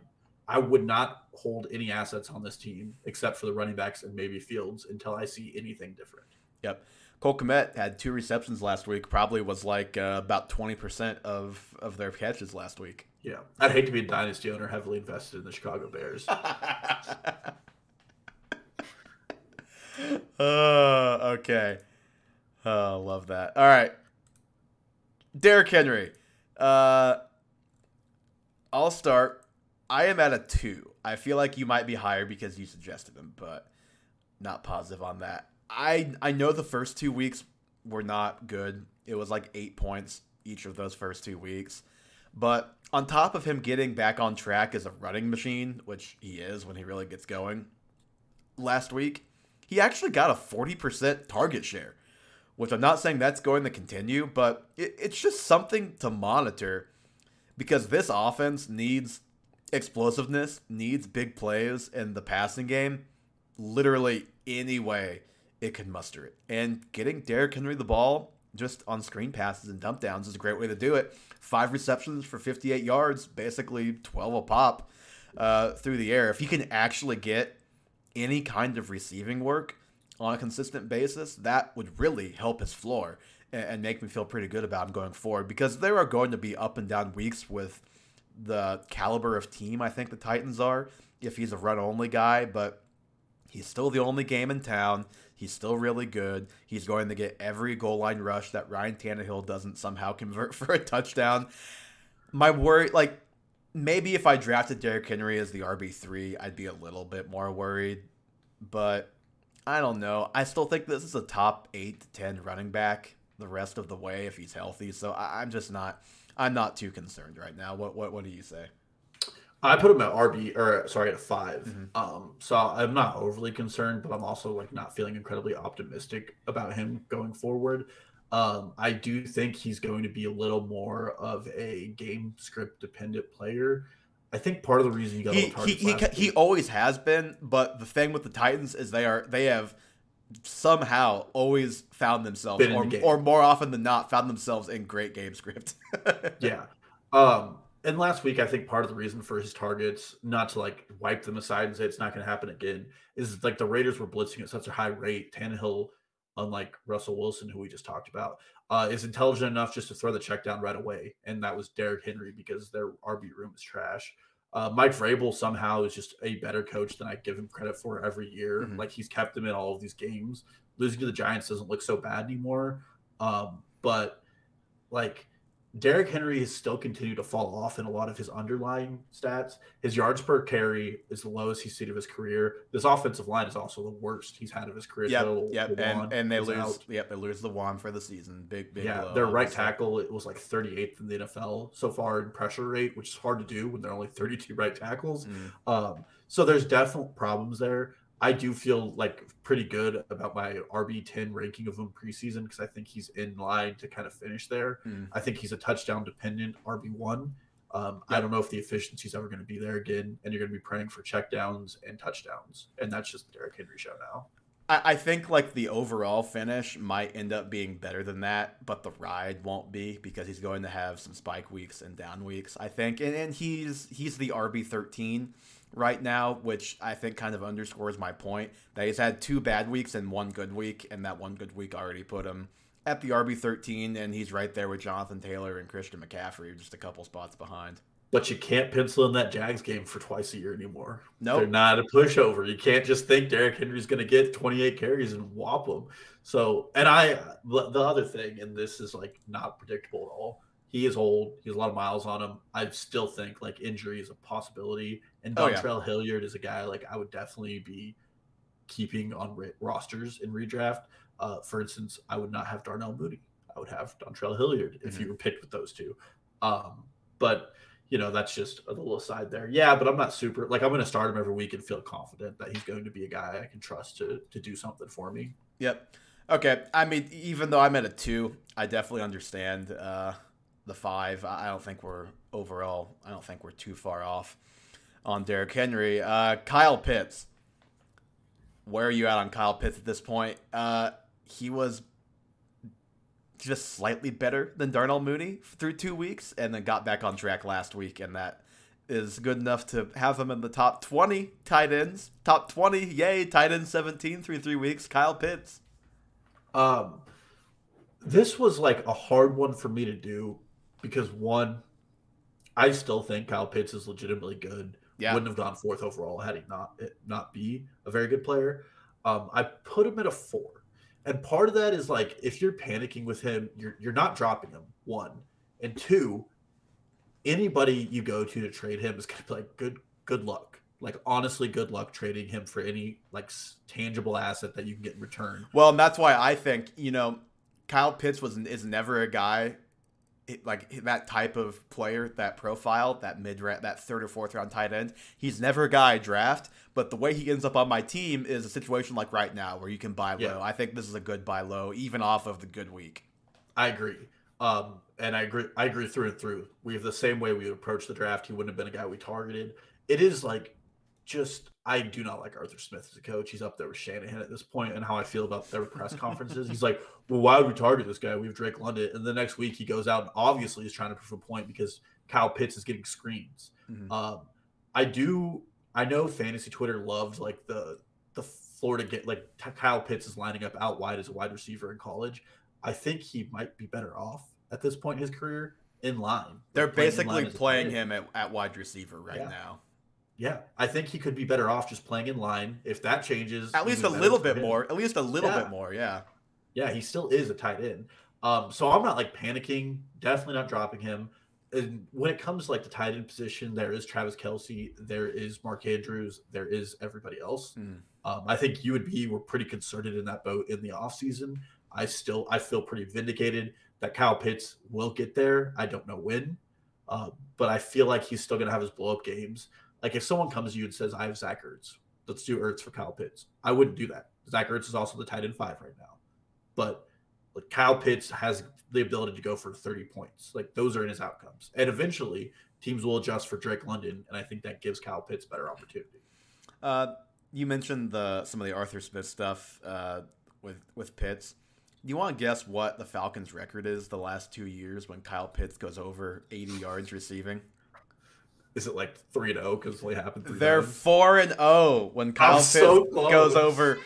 I would not hold any assets on this team except for the running backs and maybe Fields until I see anything different. Yep. Cole Kmet had two receptions last week. Probably was like uh, about twenty percent of of their catches last week. Yeah, I'd hate to be a dynasty owner heavily invested in the Chicago Bears. uh, okay. Oh, love that. All right. Derrick Henry. Uh, I'll start. I am at a two. I feel like you might be higher because you suggested him, but not positive on that. I I know the first two weeks were not good. It was like eight points each of those first two weeks. But on top of him getting back on track as a running machine, which he is when he really gets going, last week, he actually got a 40% target share, which I'm not saying that's going to continue, but it, it's just something to monitor because this offense needs explosiveness, needs big plays in the passing game, literally any way it can muster it. And getting Derrick Henry the ball just on screen passes and dump downs is a great way to do it. Five receptions for 58 yards, basically 12 a pop uh, through the air. If he can actually get any kind of receiving work on a consistent basis, that would really help his floor and, make me feel pretty good about him going forward because there are going to be up and down weeks with the caliber of team I think the Titans are if he's a run only guy, but he's still the only game in town. He's still really good. He's going to get every goal line rush that Ryan Tannehill doesn't somehow convert for a touchdown. My worry, like, maybe if I drafted Derrick Henry as the RB3, I'd be a little bit more worried. but I don't know. I still think this is a top eight to ten running back the rest of the way if he's healthy. So I, am just not. I'm not too concerned right now. What what what do you say? I put him at RB or sorry at 5 mm-hmm. Um, so I'm not overly concerned, but I'm also like not feeling incredibly optimistic about him going forward. Um, I do think he's going to be a little more of a game script dependent player. I think part of the reason he got he he he, he always has been, but the thing with the Titans is they are they have somehow always found themselves or, the or more often than not found themselves in great game script. yeah. Um and last week I think part of the reason for his targets, not to like wipe them aside and say it's not going to happen again, is like the Raiders were blitzing at such a high rate. Tannehill, unlike Russell Wilson, who we just talked about, uh, is intelligent enough just to throw the check down right away, and that was Derrick Henry because their RB room is trash. Uh, Mike Vrabel somehow is just a better coach than I give him credit for every year. Mm-hmm. Like he's kept them in all of these games. Losing to the Giants doesn't look so bad anymore. Um, but like Derrick Henry has still continued to fall off in a lot of his underlying stats. His yards per carry is the lowest he's seen of his career. This offensive line is also the worst he's had of his career. Yep, yep. And, and they lose. Out. Yep, they lose Lewan for the season. Big, big. Yeah, their right tackle it was like 38th in the NFL so far in pressure rate, which is hard to do when there are only 32 right tackles. Mm. Um, so there's definite problems there. I do feel like pretty good about my RB10 ranking of him preseason because I think he's in line to kind of finish there. Mm. I think he's a touchdown dependent RB1. Um, yep. I don't know if the efficiency is ever going to be there again, and you're going to be praying for checkdowns and touchdowns, and that's just the Derrick Henry show now. I, I think like the overall finish might end up being better than that, but the ride won't be because he's going to have some spike weeks and down weeks. I think, and, and he's he's the RB thirteen right now, which I think kind of underscores my point that he's had two bad weeks and one good week, and that one good week already put him at the RB thirteen, and he's right there with Jonathan Taylor and Christian McCaffrey, just a couple spots behind. But you can't pencil in that Jags game for twice a year anymore. No, nope. they're not a pushover. You can't just think Derrick Henry's going to get 28 carries and whop them. So, and I, the other thing, and this is like not predictable at all he is old. He has a lot of miles on him. I still think like injury is a possibility. And Dontrell oh, yeah. Hilliard is a guy like I would definitely be keeping on rosters in redraft. Uh, for instance, I would not have Darnell Mooney. I would have Dontrell Hilliard if mm-hmm. you were picked with those two. Um, but you know that's just a little aside there. Yeah, but I'm not super like I'm going to start him every week and feel confident that he's going to be a guy I can trust to to do something for me. Yep. Okay. I mean, even though I'm at a two, I definitely understand. Uh, the five. I don't think we're overall. I don't think we're too far off on Derrick Henry. Uh, Kyle Pitts. Where are you at on Kyle Pitts at this point? Uh, he was just slightly better than Darnell Mooney through two weeks, and then got back on track last week, and that is good enough to have him in the top 20 tight ends. Top 20, yay, tight end 17 through three weeks. Kyle Pitts. Um, this was like a hard one for me to do because one, I still think Kyle Pitts is legitimately good. Yeah. Wouldn't have gone fourth overall had he not not be a very good player. Um, I put him at a four. And part of that is like if you're panicking with him, you're you're not dropping him, one. And two, anybody you go to to trade him is gonna be like good good luck. Like honestly, good luck trading him for any like tangible asset that you can get in return. Well, and that's why I think you know Kyle Pitts was is never a guy like that type of player, that profile, that mid that third or fourth round tight end. He's never a guy I draft, but the way he ends up on my team is a situation like right now where you can buy low. Yeah. I think this is a good buy low, even off of the good week. I agree. Um, and I agree. I agree through and through. We have the same way we would approach the draft. He wouldn't have been a guy we targeted. It is like just I do not like Arthur Smith as a coach. He's up there with Shanahan at this point, and how I feel about their press conferences. He's like, "Well, why would we target this guy? We have Drake London." And the next week he goes out and obviously is trying to prove a point because Kyle Pitts is getting screens. Mm-hmm. Um, I do. I know fantasy Twitter loves like the the Florida get like Kyle Pitts is lining up out wide as a wide receiver in college. I think he might be better off at this point in his career in line. They're basically line playing him at, at wide receiver right yeah. now. Yeah, I think he could be better off just playing in line. If that changes, at least a little bit him. more. At least a little yeah. bit more. Yeah. Yeah, he still is a tight end. Um, so I'm not like panicking. Definitely not dropping him. and when it comes to like the tight end position, there is Travis Kelce, there is Mark Andrews, there is everybody else. Mm. Um, I think you and me were pretty concerted in that boat in the offseason. I still I feel pretty vindicated that Kyle Pitts will get there. I don't know when, uh, but I feel like he's still gonna have his blow up games. Like if someone comes to you and says, "I have Zach Ertz, let's do Ertz for Kyle Pitts," I wouldn't do that. Zach Ertz is also the tight end five right now, but like Kyle Pitts has the ability to go for 30 points. Like those are in his outcomes. And eventually teams will adjust for Drake London. And I think that gives Kyle Pitts better opportunity. Uh, you mentioned the some of the Arthur Smith stuff uh, with with Pitts. Do you want to guess what the Falcons' record is the last two years when Kyle Pitts goes over 80 yards receiving? Is it like three to zero because they happened? They're four and zero when Kyle so goes over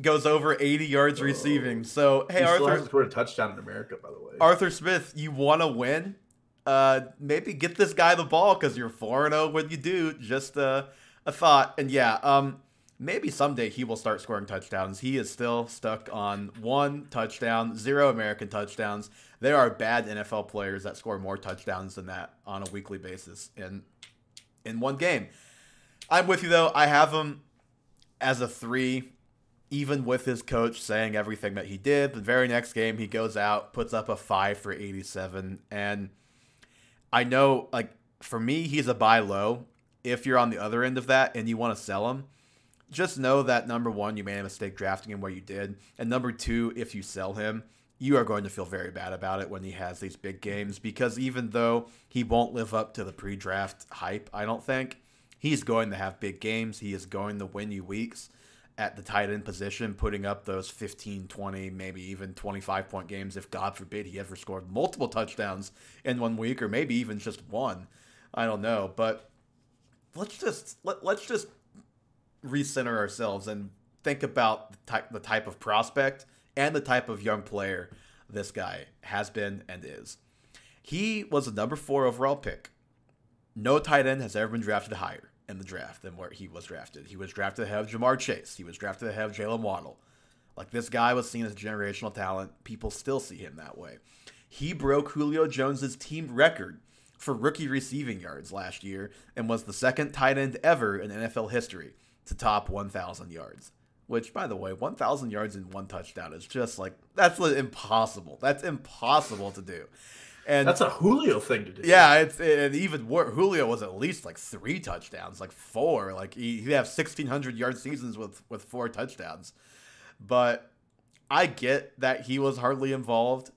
goes over 80 yards oh. receiving. So hey, he Arthur scored a touchdown in America, by the way. Arthur Smith, you want to win? Uh, maybe get this guy the ball because you're four and zero when you do. Just uh, a thought, and yeah, um, maybe someday he will start scoring touchdowns. He is still stuck on one touchdown, zero American touchdowns. There are bad NFL players that score more touchdowns than that on a weekly basis in in one game. I'm with you though. I have him as a three even with his coach saying everything that he did, the very next game he goes out, puts up a five for 87. And I know, like, for me, he's a buy low. If you're on the other end of that and you want to sell him, just know that number one, you made a mistake drafting him where you did. And number two, if you sell him, you are going to feel very bad about it when he has these big games because even though he won't live up to the pre draft hype, I don't think, he's going to have big games. He is going to win you weeks at the tight end position, putting up those 15, 20, maybe even 25 point games if, God forbid, he ever scored multiple touchdowns in one week or maybe even just one. I don't know. But let's just let, let's just recenter ourselves and think about the type, the type of prospect and the type of young player this guy has been and is. He was a number four overall pick. No tight end has ever been drafted higher in the draft than where he was drafted. He was drafted ahead of Ja'Marr Chase. He was drafted ahead of Jalen Waddle. Like this guy was seen as generational talent. People still see him that way. He broke Julio Jones's team record for rookie receiving yards last year and was the second tight end ever in NFL history to top 1,000 yards. Which, by the way, 1,000 yards in one touchdown is just like that's impossible. That's impossible to do. And that's a Julio thing to do. Yeah, it's and even worse. Julio was at least like three touchdowns, like four. Like he he have sixteen hundred yard seasons with with four touchdowns. But I get that he was hardly involved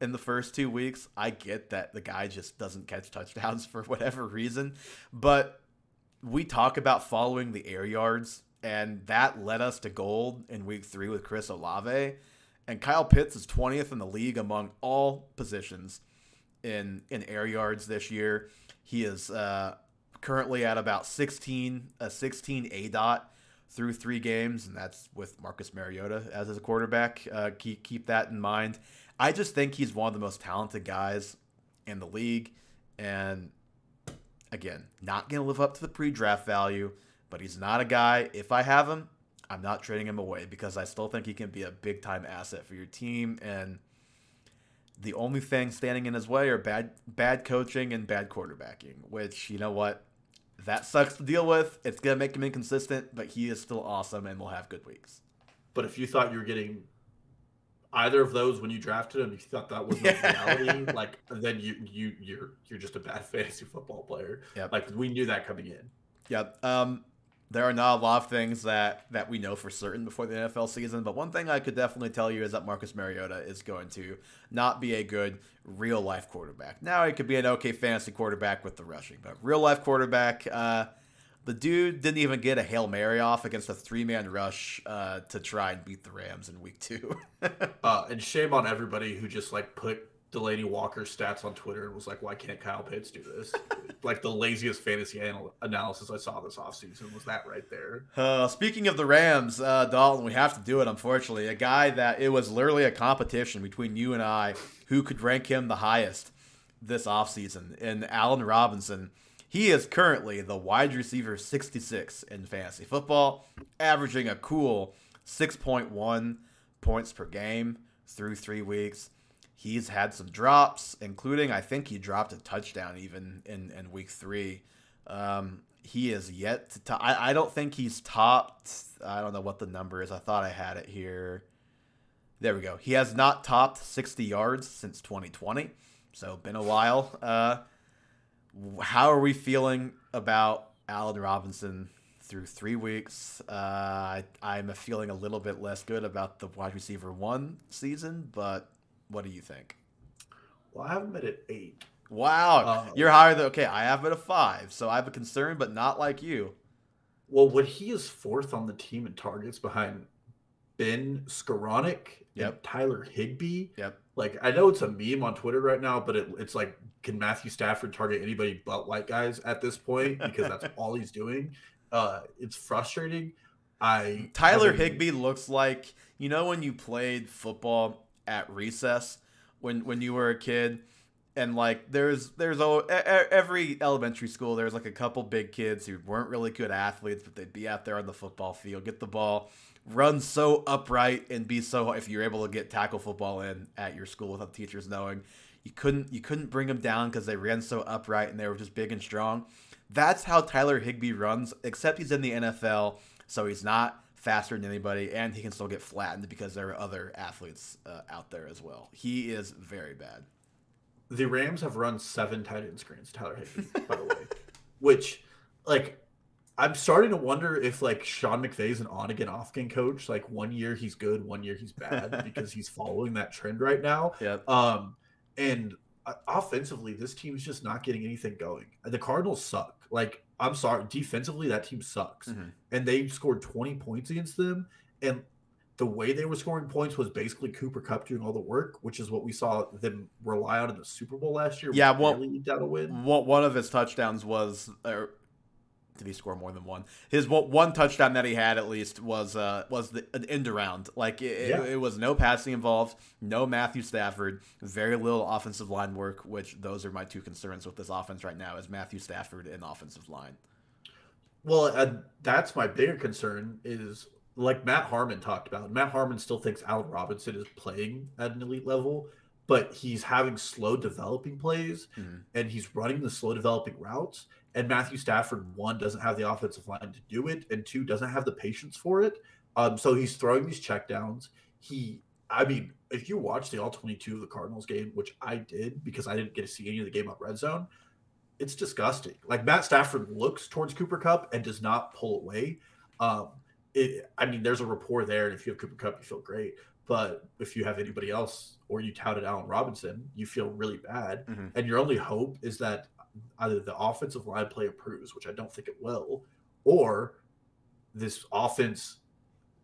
in the first two weeks. I get that the guy just doesn't catch touchdowns for whatever reason. But we talk about following the air yards, and that led us to gold in week three with Chris Olave. And Kyle Pitts is 20th in the league among all positions in in air yards this year. He is uh, currently at about 16 a 16 aDOT through three games, and that's with Marcus Mariota as his quarterback. Uh, keep keep that in mind. I just think he's one of the most talented guys in the league, and again, not going to live up to the pre-draft value, but he's not a guy. If I have him, I'm not trading him away because I still think he can be a big time asset for your team and the only thing standing in his way are bad bad coaching and bad quarterbacking, which you know what? That sucks to deal with. It's gonna make him inconsistent, but he is still awesome and will have good weeks. But if you thought you were getting either of those when you drafted him, you thought that was the reality, like then you you you're you're just a bad fantasy football player. Yeah. Like we knew that coming in. Yep. Um there are not a lot of things that that we know for certain before the NFL season, but one thing I could definitely tell you is that Marcus Mariota is going to not be a good real life quarterback. Now he could be an okay fantasy quarterback with the rushing, but real life quarterback, uh, the dude didn't even get a hail mary off against a three man rush uh, to try and beat the Rams in week two. uh, and shame on everybody who just like put Delanie Walker stats on Twitter and was like, "Why can't Kyle Pitts do this?" like the laziest fantasy anal- analysis I saw this offseason was that right there. Uh, speaking of the Rams, uh, Dalton, we have to do it. Unfortunately, a guy that it was literally a competition between you and I who could rank him the highest this offseason. And Allen Robinson, he is currently the wide receiver 66 in fantasy football, averaging a cool 6.1 points per game through three weeks he's had some drops, including I think he dropped a touchdown even in, in week three. Um, he is yet to. Top, I, I don't think he's topped. I don't know what the number is. I thought I had it here. There we go. He has not topped 60 yards since 2020, so been a while. Uh, how are we feeling about Allen Robinson through three weeks? Uh, I, I'm feeling a little bit less good about the wide receiver one season, but what do you think? Well, I have him at eight. Wow, uh, you're higher than okay. I have it a five, so I have a concern, but not like you. Well, when he is fourth on the team in targets behind Ben Skowronek yep. Tyler Higbee. Yep. Like I know it's a meme on Twitter right now, but it, it's like, can Matthew Stafford target anybody but white guys at this point because that's all he's doing? Uh, it's frustrating. I Tyler Higbee looks like you know when you played football at recess when when you were a kid and like there's there's a, every elementary school there's like a couple big kids who weren't really good athletes but they'd be out there on the football field get the ball run so upright and be so if you're able to get tackle football in at your school without teachers knowing you couldn't you couldn't bring them down because they ran so upright and they were just big and strong that's how tyler higbee runs except he's in the nfl so he's not faster than anybody, and he can still get flattened because there are other athletes uh, out there as well. He is very bad. The Rams have run seven tight end screens, Tyler Higbee, by the way, which, like, I'm starting to wonder if like Sean McVay's an on again, off again coach. Like one year he's good, one year he's bad because he's following that trend right now. Yeah. Um, and uh, offensively, this team is just not getting anything going. The Cardinals suck. Like I'm sorry, defensively that team sucks, mm-hmm. and they scored 20 points against them, and the way they were scoring points was basically Cooper Kupp doing all the work, which is what we saw them rely on in the Super Bowl last year. Yeah, well, one of his touchdowns was, did he score more than one? His one touchdown that he had at least was uh, was the, an end around. Like it, yeah. it, it, was no passing involved, no Matthew Stafford, very little offensive line work. Which those are my two concerns with this offense right now is Matthew Stafford and offensive line. Well, uh, that's my bigger concern is like Matt Harmon talked about. Matt Harmon still thinks Allen Robinson is playing at an elite level, but he's having slow developing plays mm-hmm. and he's running the slow developing routes and Matthew Stafford, one, doesn't have the offensive line to do it, and two, doesn't have the patience for it. Um, so he's throwing these checkdowns. He, I mean, if you watch the all 22 of the Cardinals game, which I did because I didn't get to see any of the game on red zone, it's disgusting. Like Matt Stafford looks towards Cooper Kupp and does not pull away. Um, it, I mean, there's a rapport there, and if you have Cooper Kupp, you feel great. But if you have anybody else, or you touted Allen Robinson, you feel really bad. Mm-hmm. And your only hope is that either the offensive line play improves, which I don't think it will, or this offense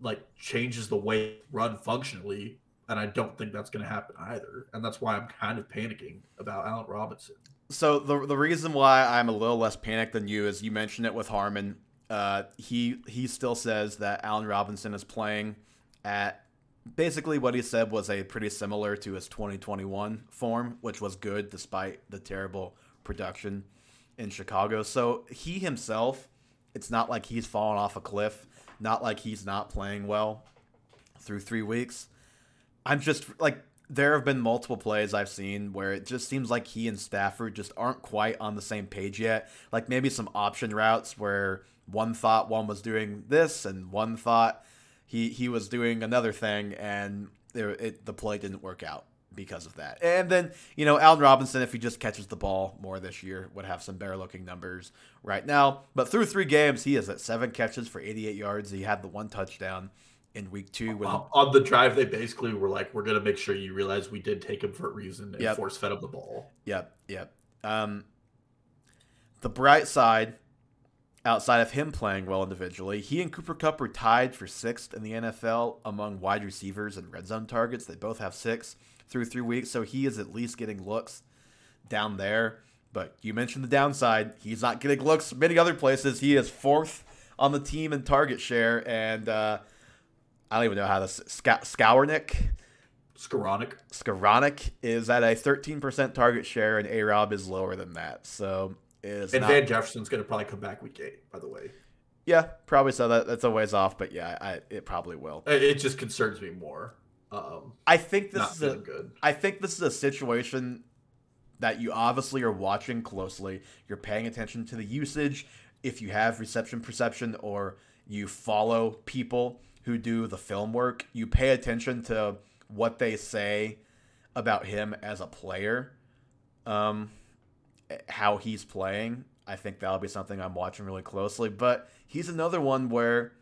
like changes the way it run functionally, and I don't think that's going to happen either. And that's why I'm kind of panicking about Allen Robinson. So the the reason why I'm a little less panicked than you is you mentioned it with Harmon. Uh, he he still says that Allen Robinson is playing at basically what he said was a pretty similar to his 2021 form, which was good despite the terrible production in Chicago. So he himself, it's not like he's fallen off a cliff, not like he's not playing well through three weeks. I'm just like, there have been multiple plays I've seen where it just seems like he and Stafford just aren't quite on the same page yet. Like maybe some option routes where one thought one was doing this and one thought he he was doing another thing and it, it, the play didn't work out because of that. And then, you know, Allen Robinson, if he just catches the ball more this year, would have some better looking numbers right now. But through three games, he is at seven catches for 88 yards. He had the one touchdown in week two. When, on the drive, they basically were like, we're going to make sure you realize we did take him for a reason and yep. force fed him the ball. Yep, yep. Um, the bright side, outside of him playing well individually, he and Cooper Kupp were tied for sixth in the NFL among wide receivers and red zone targets. They both have six through three weeks, so he is at least getting looks down there. But you mentioned the downside. He's not getting looks many other places. He is fourth on the team in target share, and uh, I don't even know how this Skowronek. Skowronek. Skowronek is at a 13% target share, and A Rob is lower than that. So is and not... Van Jefferson's going to probably come back week eight, by the way. Yeah, probably so. That that's a ways off, but yeah, I, it probably will. It just concerns me more Um, I think this is a, good. I think this is a situation that you obviously are watching closely. You're paying attention to the usage. If you have reception perception or you follow people who do the film work, you pay attention to what they say about him as a player, um, how he's playing. I think that'll be something I'm watching really closely. But he's another one where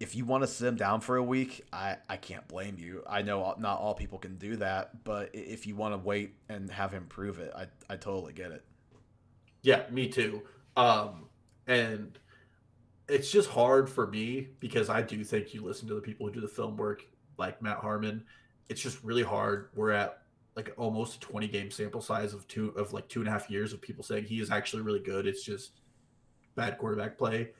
if you want to sit him down for a week, I, I can't blame you. I know not all people can do that, but if you want to wait and have him prove it, I, I totally get it. Yeah, me too. Um, and it's just hard for me because I do think you listen to the people who do the film work, like Matt Harmon. It's just really hard. We're at like almost a 20 game sample size of two of like two and a half years of people saying he is actually really good. It's just bad quarterback play.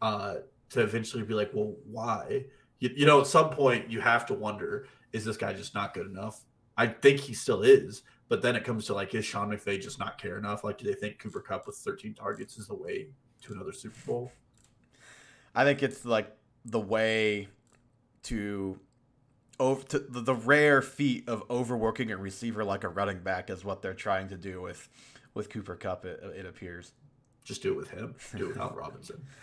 Uh, to eventually be like, well, why? You, you know, at some point you have to wonder, is this guy just not good enough? I think he still is, but then it comes to like, is Sean McVay just not care enough? Like, do they think Cooper Kupp with 13 targets is the way to another Super Bowl? I think it's like the way to over to the, the rare feat of overworking a receiver like a running back is what they're trying to do with with Cooper Kupp. It, it appears. Just do it with him. Do it without Robinson.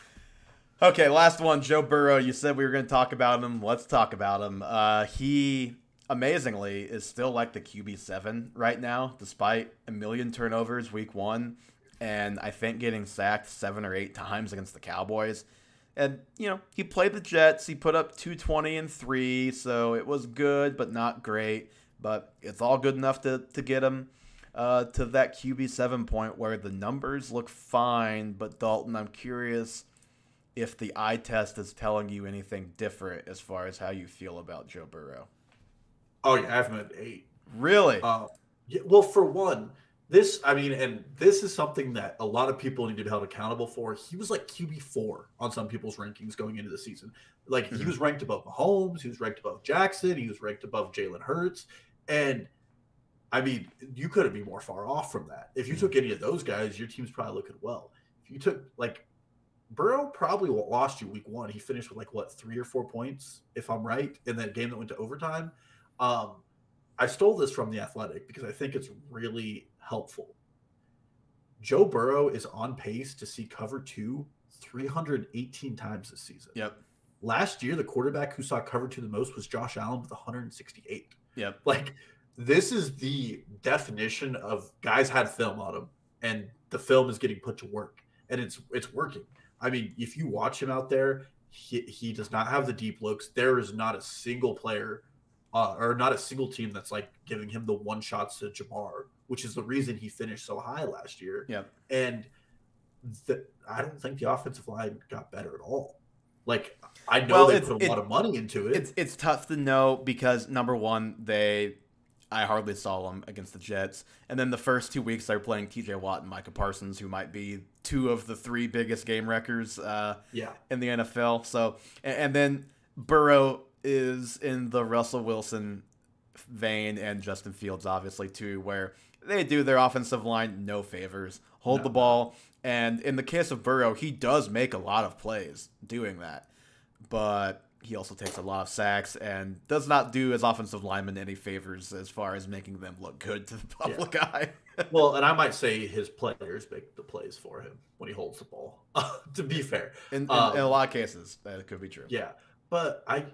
Okay, last one. Joe Burrow. You said we were going to talk about him. Let's talk about him. Uh, he amazingly is still like the QB seven right now, despite a million turnovers week one, and I think getting sacked seven or eight times against the Cowboys. And you know he played the Jets. He put up 220 and three, so it was good but not great. But it's all good enough to to get him uh, to that QB seven point where the numbers look fine. But Dalton, I'm curious if the eye test is telling you anything different as far as how you feel about Joe Burrow. Oh yeah, I have him at eight. Really? Uh, yeah, well, for one, this I mean, and this is something that a lot of people need to be held accountable for. He was like QB four on some people's rankings going into the season. Like mm-hmm. he was ranked above Mahomes, he was ranked above Jackson, he was ranked above Jalen Hurts, and I mean, you couldn't be more far off from that. If you mm-hmm. took any of those guys, your team's probably looking well. If you took like Burrow probably lost you week one. He finished with like what three or four points, if I'm right, in that game that went to overtime. Um, I stole this from the Athletic because I think it's really helpful. Joe Burrow is on pace to see cover two 318 times this season. Yep. Last year, the quarterback who saw cover two the most was Josh Allen with 168. Yep. Like this is the definition of guys had film on him, and the film is getting put to work, and it's it's working. I mean, if you watch him out there, he, he does not have the deep looks. There is not a single player uh, or not a single team that's like giving him the one shots to Ja'Marr, which is the reason he finished so high last year. Yeah. And the, I don't think the offensive line got better at all. Like I know well, they put a lot of money into it. It's it's tough to know because number one, they I hardly saw them against the Jets. And then the first two weeks they're playing TJ Watt and Micah Parsons, who might be two of the three biggest game wreckers uh, yeah. in the NFL. So and, and then Burrow is in the Russell Wilson vein and Justin Fields obviously too, where they do their offensive line no favors, hold no. the ball, and in the case of Burrow, he does make a lot of plays doing that. But he also takes a lot of sacks and does not do his offensive linemen any favors as far as making them look good to the public yeah. eye. well, and I might say his players make the plays for him when he holds the ball. to be fair, in, in, um, in, a lot of cases, that could be true. Yeah, but I,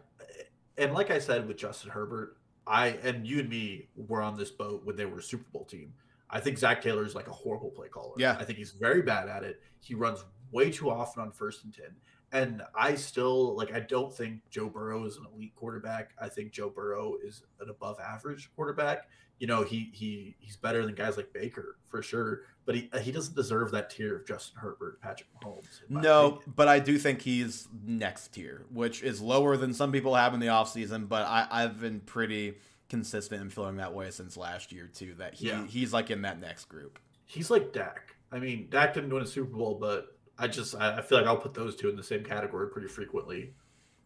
and like I said with Justin Herbert, I and you and me were on this boat when they were a Super Bowl team. I think Zac Taylor is like a horrible play caller. Yeah, I think he's very bad at it. He runs way too often on first and ten. And I still like I don't think Joe Burrow is an elite quarterback. I think Joe Burrow is an above average quarterback. You know, he he he's better than guys like Baker for sure, but he he doesn't deserve that tier of Justin Herbert, Patrick Mahomes. No, opinion. but I do think he's next tier, which is lower than some people have in the offseason, but I I've been pretty consistent in feeling that way since last year too that he yeah. he's like in that next group. He's like Dak. I mean, Dak didn't win a Super Bowl, but I just I feel like I'll put those two in the same category pretty frequently.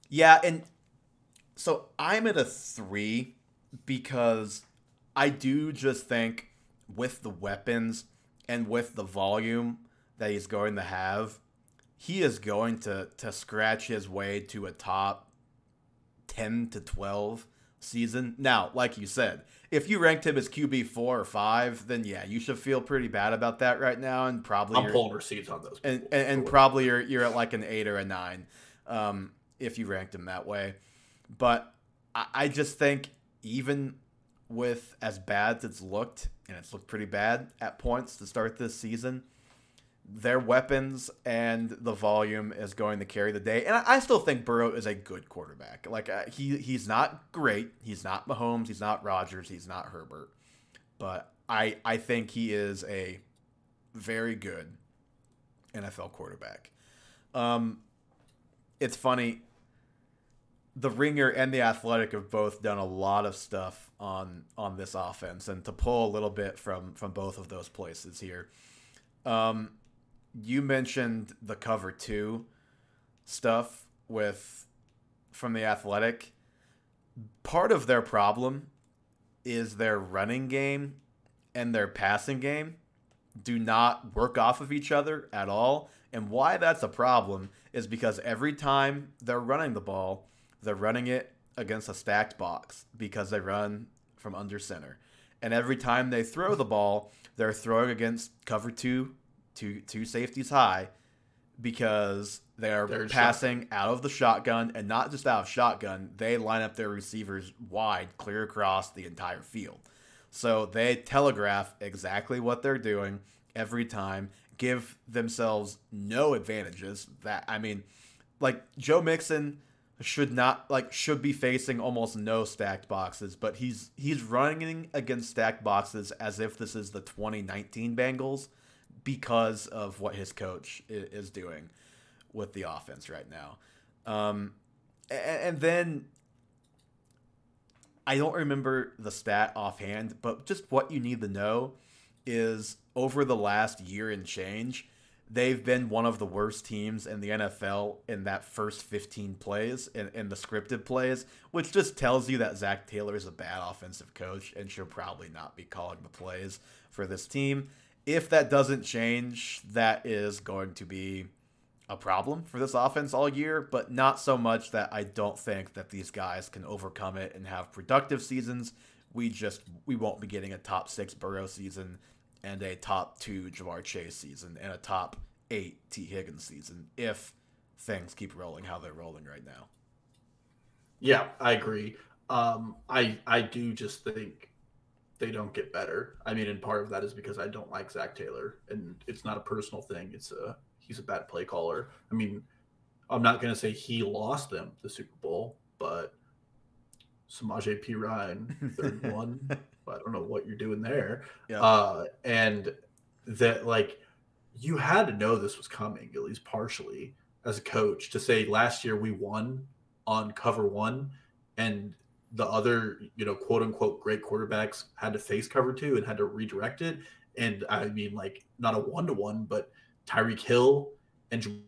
Yeah, and so I'm at a three because I do just think with the weapons and with the volume that he's going to have, he is going to to scratch his way to a top ten to twelve season. Now, like you said, if you ranked him as QB four or five, then yeah, you should feel pretty bad about that right now, and probably I'm pulling receipts on those. and and, and probably you're you're at like an eight or a nine, um, if you ranked him that way. But I, I just think even with as bad as it's looked, and it's looked pretty bad at points to start this season, their weapons and the volume is going to carry the day. And I, still think Burrow is a good quarterback. Like uh, he he's not great. He's not Mahomes. He's not Rodgers. He's not Herbert. But I I think he is a very good NFL quarterback. Um, it's funny. The Ringer and the Athletic have both done a lot of stuff on on this offense, and to pull a little bit from from both of those places here. Um, you mentioned the cover two stuff with from the Athletic. Part of their problem is their running game and their passing game do not work off of each other at all. And why that's a problem is because every time they're running the ball, they're running it against a stacked box because they run from under center. And every time they throw the ball, they're throwing against cover two, two, two safeties high because they are They're passing out of the shotgun and not just out of shotgun, they line up their receivers wide, clear across the entire field. So they telegraph exactly what they're doing every time, give themselves no advantages. That I mean, like Joe Mixon should not like should be facing almost no stacked boxes, but he's he's running against stacked boxes as if this is the 2019 Bengals because of what his coach is doing with the offense right now. Um, and then I don't remember the stat offhand, but just what you need to know is over the last year and change, they've been one of the worst teams in the NFL in that first 15 plays, in, in the scripted plays, which just tells you that Zac Taylor is a bad offensive coach and should probably not be calling the plays for this team. If that doesn't change, that is going to be a problem for this offense all year, but not so much that I don't think that these guys can overcome it and have productive seasons. We just we won't be getting a top six Burrow season and a top two Ja'Marr Chase season and a top eight Tee Higgins season if things keep rolling how they're rolling right now. Yeah, I agree. Um, I I do just think they don't get better. I mean, and part of that is because I don't like Zac Taylor, and it's not a personal thing. It's a he's a bad play caller. I mean, I'm not gonna say he lost them the Super Bowl, but Samaje Perine third one. I don't know what you're doing there. Yeah. Uh, and that like you had to know this was coming at least partially as a coach to say last year we won on cover one and the other you know quote unquote great quarterbacks had to face cover two and had to redirect it and i mean like not a one-to-one but tyreek hill and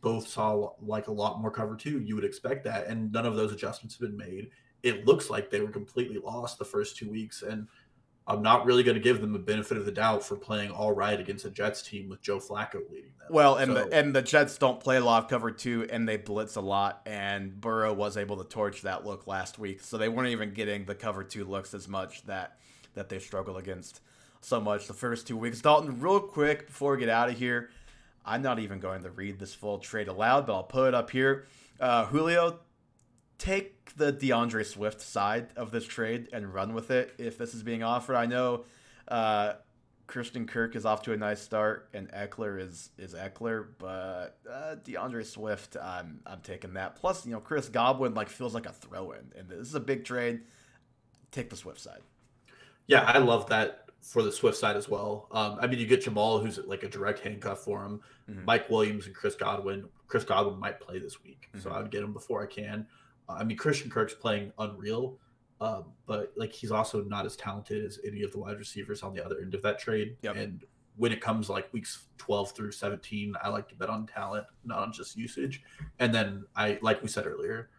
both saw like a lot more cover two you would expect that and none of those adjustments have been made it looks like they were completely lost the first two weeks and I'm not really going to give them the benefit of the doubt for playing all right against a Jets team with Joe Flacco leading them. Well, and So- the and the Jets don't play a lot of cover two, and they blitz a lot. And Burrow was able to torch that look last week, so they weren't even getting the cover two looks as much that that they struggle against so much the first two weeks. Dalton, real quick before we get out of here, I'm not even going to read this full trade aloud, but I'll put it up here. Uh, Julio, take the D'Andre Swift side of this trade and run with it if this is being offered. I know uh, Christian Kirk is off to a nice start and Ekeler is is Ekeler, but uh, D'Andre Swift, I'm I'm taking that. Plus, you know, Chris Godwin like feels like a throw in, and this is a big trade. Take the Swift side. Yeah, I love that for the Swift side as well. Um, I mean, you get Jamaal, who's like a direct handcuff for him. Mhm. Mike Williams and Chris Godwin. Chris Godwin might play this week, so Mhm. I would get him before I can. Uh, I mean, Christian Kirk's playing unreal, um, but like he's also not as talented as any of the wide receivers on the other end of that trade. Yep. And when it comes like weeks 12 through 17, I like to bet on talent, not on just usage. And then I, like we said earlier,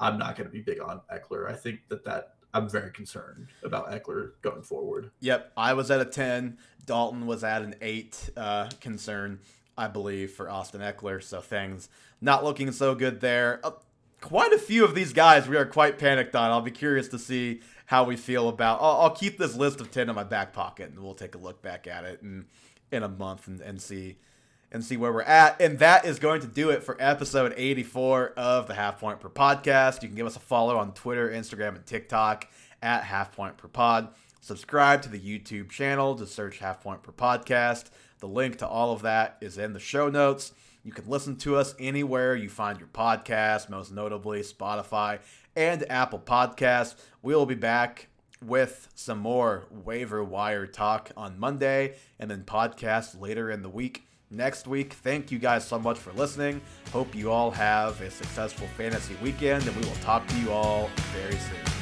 I'm not going to be big on Ekeler. I think that that I'm very concerned about Ekeler going forward. Yep, I was at a 10. Dalton was at an 8 uh, concern, I believe, for Austin Ekeler. So things not looking so good there. Quite a few of these guys we are quite panicked on. I'll be curious to see how we feel about. I'll, I'll keep this list of ten in my back pocket, and we'll take a look back at it in in a month and, and see and see where we're at. And that is going to do it for episode 84 of the Half Point Per Podcast. You can give us a follow on Twitter, Instagram, and TikTok at Half Point Per Pod. Subscribe to the YouTube channel. Just search Half Point Per Podcast. The link to all of that is in the show notes. You can listen to us anywhere you find your podcast, most notably Spotify and Apple Podcasts. We will be back with some more waiver wire talk on Monday and then podcast later in the week next week. Thank you guys so much for listening. Hope you all have a successful fantasy weekend, and we will talk to you all very soon.